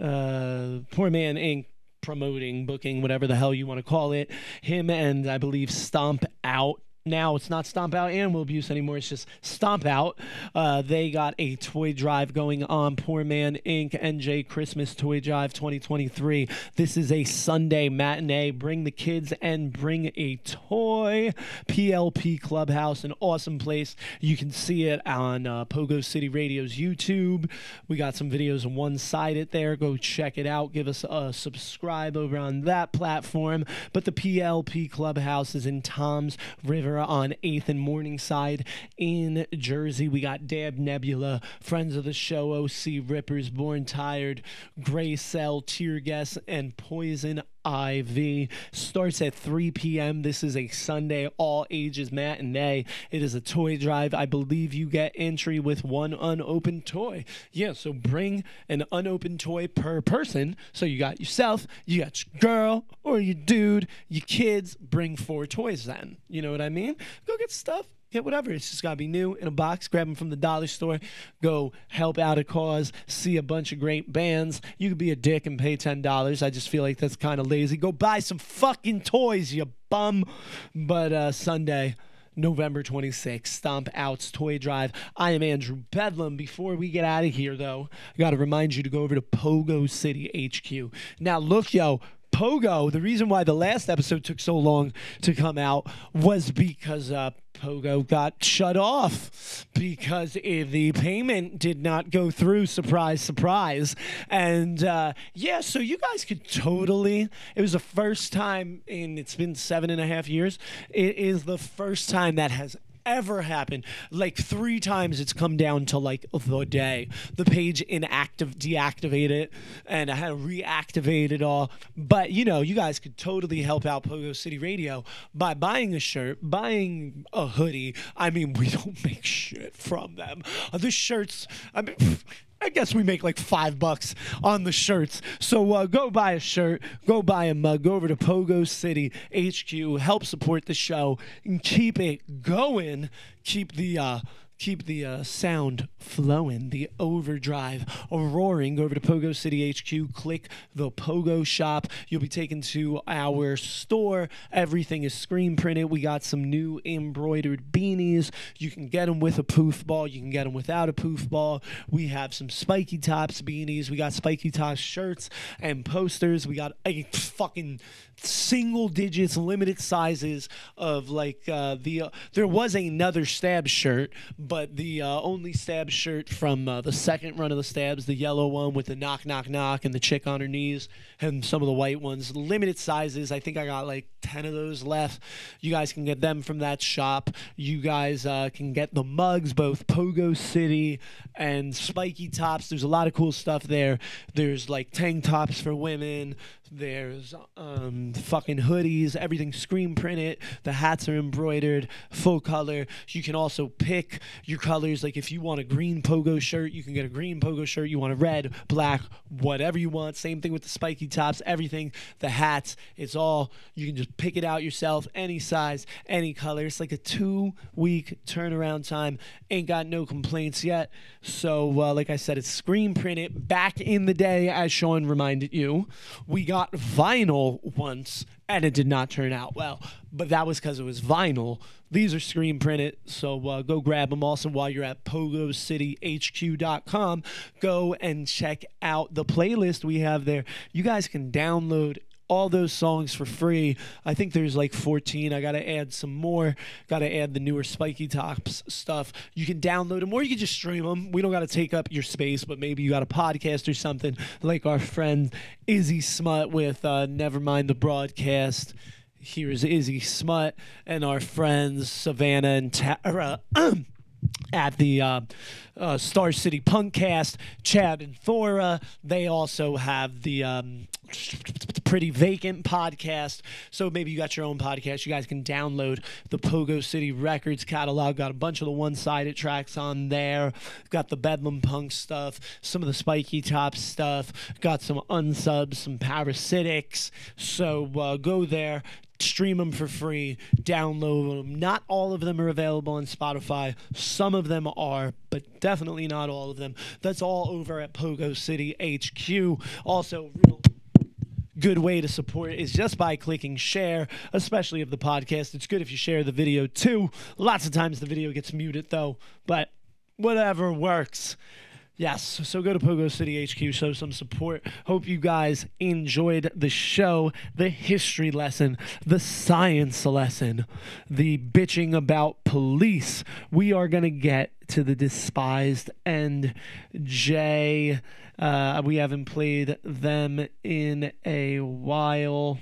Uh, Poor Man Inc promoting, booking, whatever the hell you want to call it. Him and I believe Stomp Out. Now it's not Stomp Out Animal Abuse anymore. It's just Stomp Out. Uh, they got a toy drive going on. Poor Man Inc. NJ Christmas Toy Drive 2023. This is a Sunday matinee. Bring the kids and bring a toy. PLP Clubhouse, an awesome place. You can see it on uh, Pogo City Radio's YouTube. We got some videos on one side it there. Go check it out. Give us a subscribe over on that platform. But the PLP Clubhouse is in Toms River on 8th and Morningside in Jersey. We got Dab Nebula, friends of the show, OC Rippers, Born Tired, Gray Cell, Tear Gas, and Poison IV starts at 3 p.m. This is a Sunday all ages matinee. It is a toy drive. I believe you get entry with one unopened toy. Yeah, so bring an unopened toy per person. So you got yourself, you got your girl or your dude, your kids. Bring four toys then. You know what I mean? Go get stuff get whatever. It's just gotta be new in a box. Grab them from the dollar store. Go help out a cause. See a bunch of great bands. You could be a dick and pay ten dollars. I just feel like that's kind of lazy. Go buy some fucking toys, you bum. But uh, Sunday. November 26th, Stomp Outs Toy Drive. I am Andrew Bedlam. Before we get out of here, though, I got to remind you to go over to Pogo City HQ. Now, look, yo, Pogo, the reason why the last episode took so long to come out was because uh, Pogo got shut off because the payment did not go through. Surprise, surprise. And uh, yeah, so you guys could totally. It was the first time in it's been seven and a half years. It is the first time that has ever happened. Like three times it's come down to like the day. The page inactive deactivate it and I had to reactivate it all. But you know, you guys could totally help out Pogo City Radio by buying a shirt, buying a hoodie. I mean, we don't make shit from them. The shirts, I mean I guess we make like five bucks on the shirts. So uh, go buy a shirt, go buy a mug, go over to Pogo City HQ, help support the show, and keep it going. Keep the uh, keep the uh, sound flowing, the overdrive roaring. Go over to Pogo City HQ, click the Pogo shop. You'll be taken to our store. Everything is screen printed. We got some new embroidered beanies. You can get them with a poof ball. You can get them without a poof ball. We have some spiky tops beanies. We got spiky tops shirts and posters. We got a fucking single digits limited sizes of like uh, the uh, there was another stab shirt but the uh, only stab shirt from uh, the second run of the stabs the yellow one with the knock knock knock and the chick on her knees and some of the white ones. Limited sizes. I think i got like 10 of those left. You guys can get them from that shop. You guys uh, can get the mugs both pogo city and spiky tops. There's a lot of cool stuff there. There's like tank tops for women there's um, fucking hoodies, everything screen printed. The hats are embroidered, full color. You can also pick your colors. Like if you want a green pogo shirt, you can get a green pogo shirt. You want a red, black, whatever you want. Same thing with the spiky tops, everything. The hats, it's all, you can just pick it out yourself, any size, any color. It's like a two week turnaround time. Ain't got no complaints yet. So, uh, like I said, it's screen printed. Back in the day, as Sean reminded you, we got vinyl once and it did not turn out well. But that was because it was vinyl. These are screen printed, so uh, go grab them. Also, while you're at pogocityhq.com, go and check out the playlist we have there. You guys can download all those songs for free. I think there's like 14. I got to add some more. Got to add the newer Spiky Tops stuff. You can download them or you can just stream them. We don't got to take up your space, but maybe you got a podcast or something like our friend Izzy Smut with uh, Nevermind the Broadcast. Here's Izzy Smut and our friends Savannah and Tara. at the uh, uh, Star City Punkcast, Chad and Thora. They also have the um, Pretty Vacant podcast. So maybe you got your own podcast. You guys can download the Pogo City Records catalog. Got a bunch of the one sided tracks on there. Got the Bedlam Punx stuff, some of the Spiky Top stuff. Got some unsubs, some parasitics. So uh, go there, stream them for free, download them. Not all of them are available on Spotify. Some of them are, but definitely not all of them. That's all over at Pogo City HQ. Also, real good way to support is just by clicking share, especially of the podcast. It's good if you share the video too. Lots of times the video gets muted though, but whatever works. Yes, so go to Pogo City HQ, show some support. Hope you guys enjoyed the show, the history lesson, the science lesson, the bitching about police. We are going to get to the despised and Jay. Uh, we haven't played them in a while.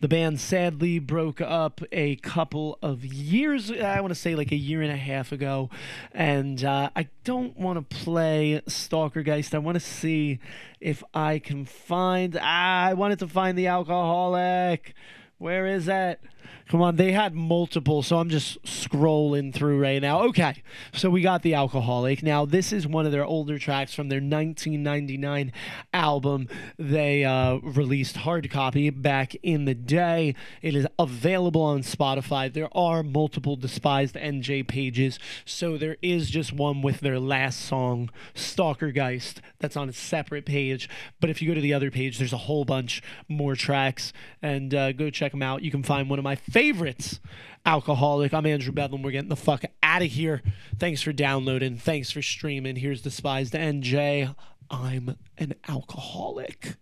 The band sadly broke up a couple of years, I want to say like a year and a half ago. And uh, I don't want to play Stalkergeist. I want to see if I can find. Ah, I wanted to find the alcoholic. Where is that? Come on, they had multiple, so I'm just scrolling through right now. Okay, so we got the alcoholic. Now this is one of their older tracks from their 1999 album. They uh, released hard copy back in the day. It is available on Spotify. There are multiple despised NJ pages, so there is just one with their last song, Stalkergeist, that's on a separate page. But if you go to the other page, there's a whole bunch more tracks, and uh, go check them out. You can find one of my favorites, Alcoholic. I'm Andrew Bedlam. We're getting the fuck out of here. Thanks for downloading. Thanks for streaming. Here's Despised NJ. I'm an alcoholic.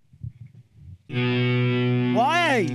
Why?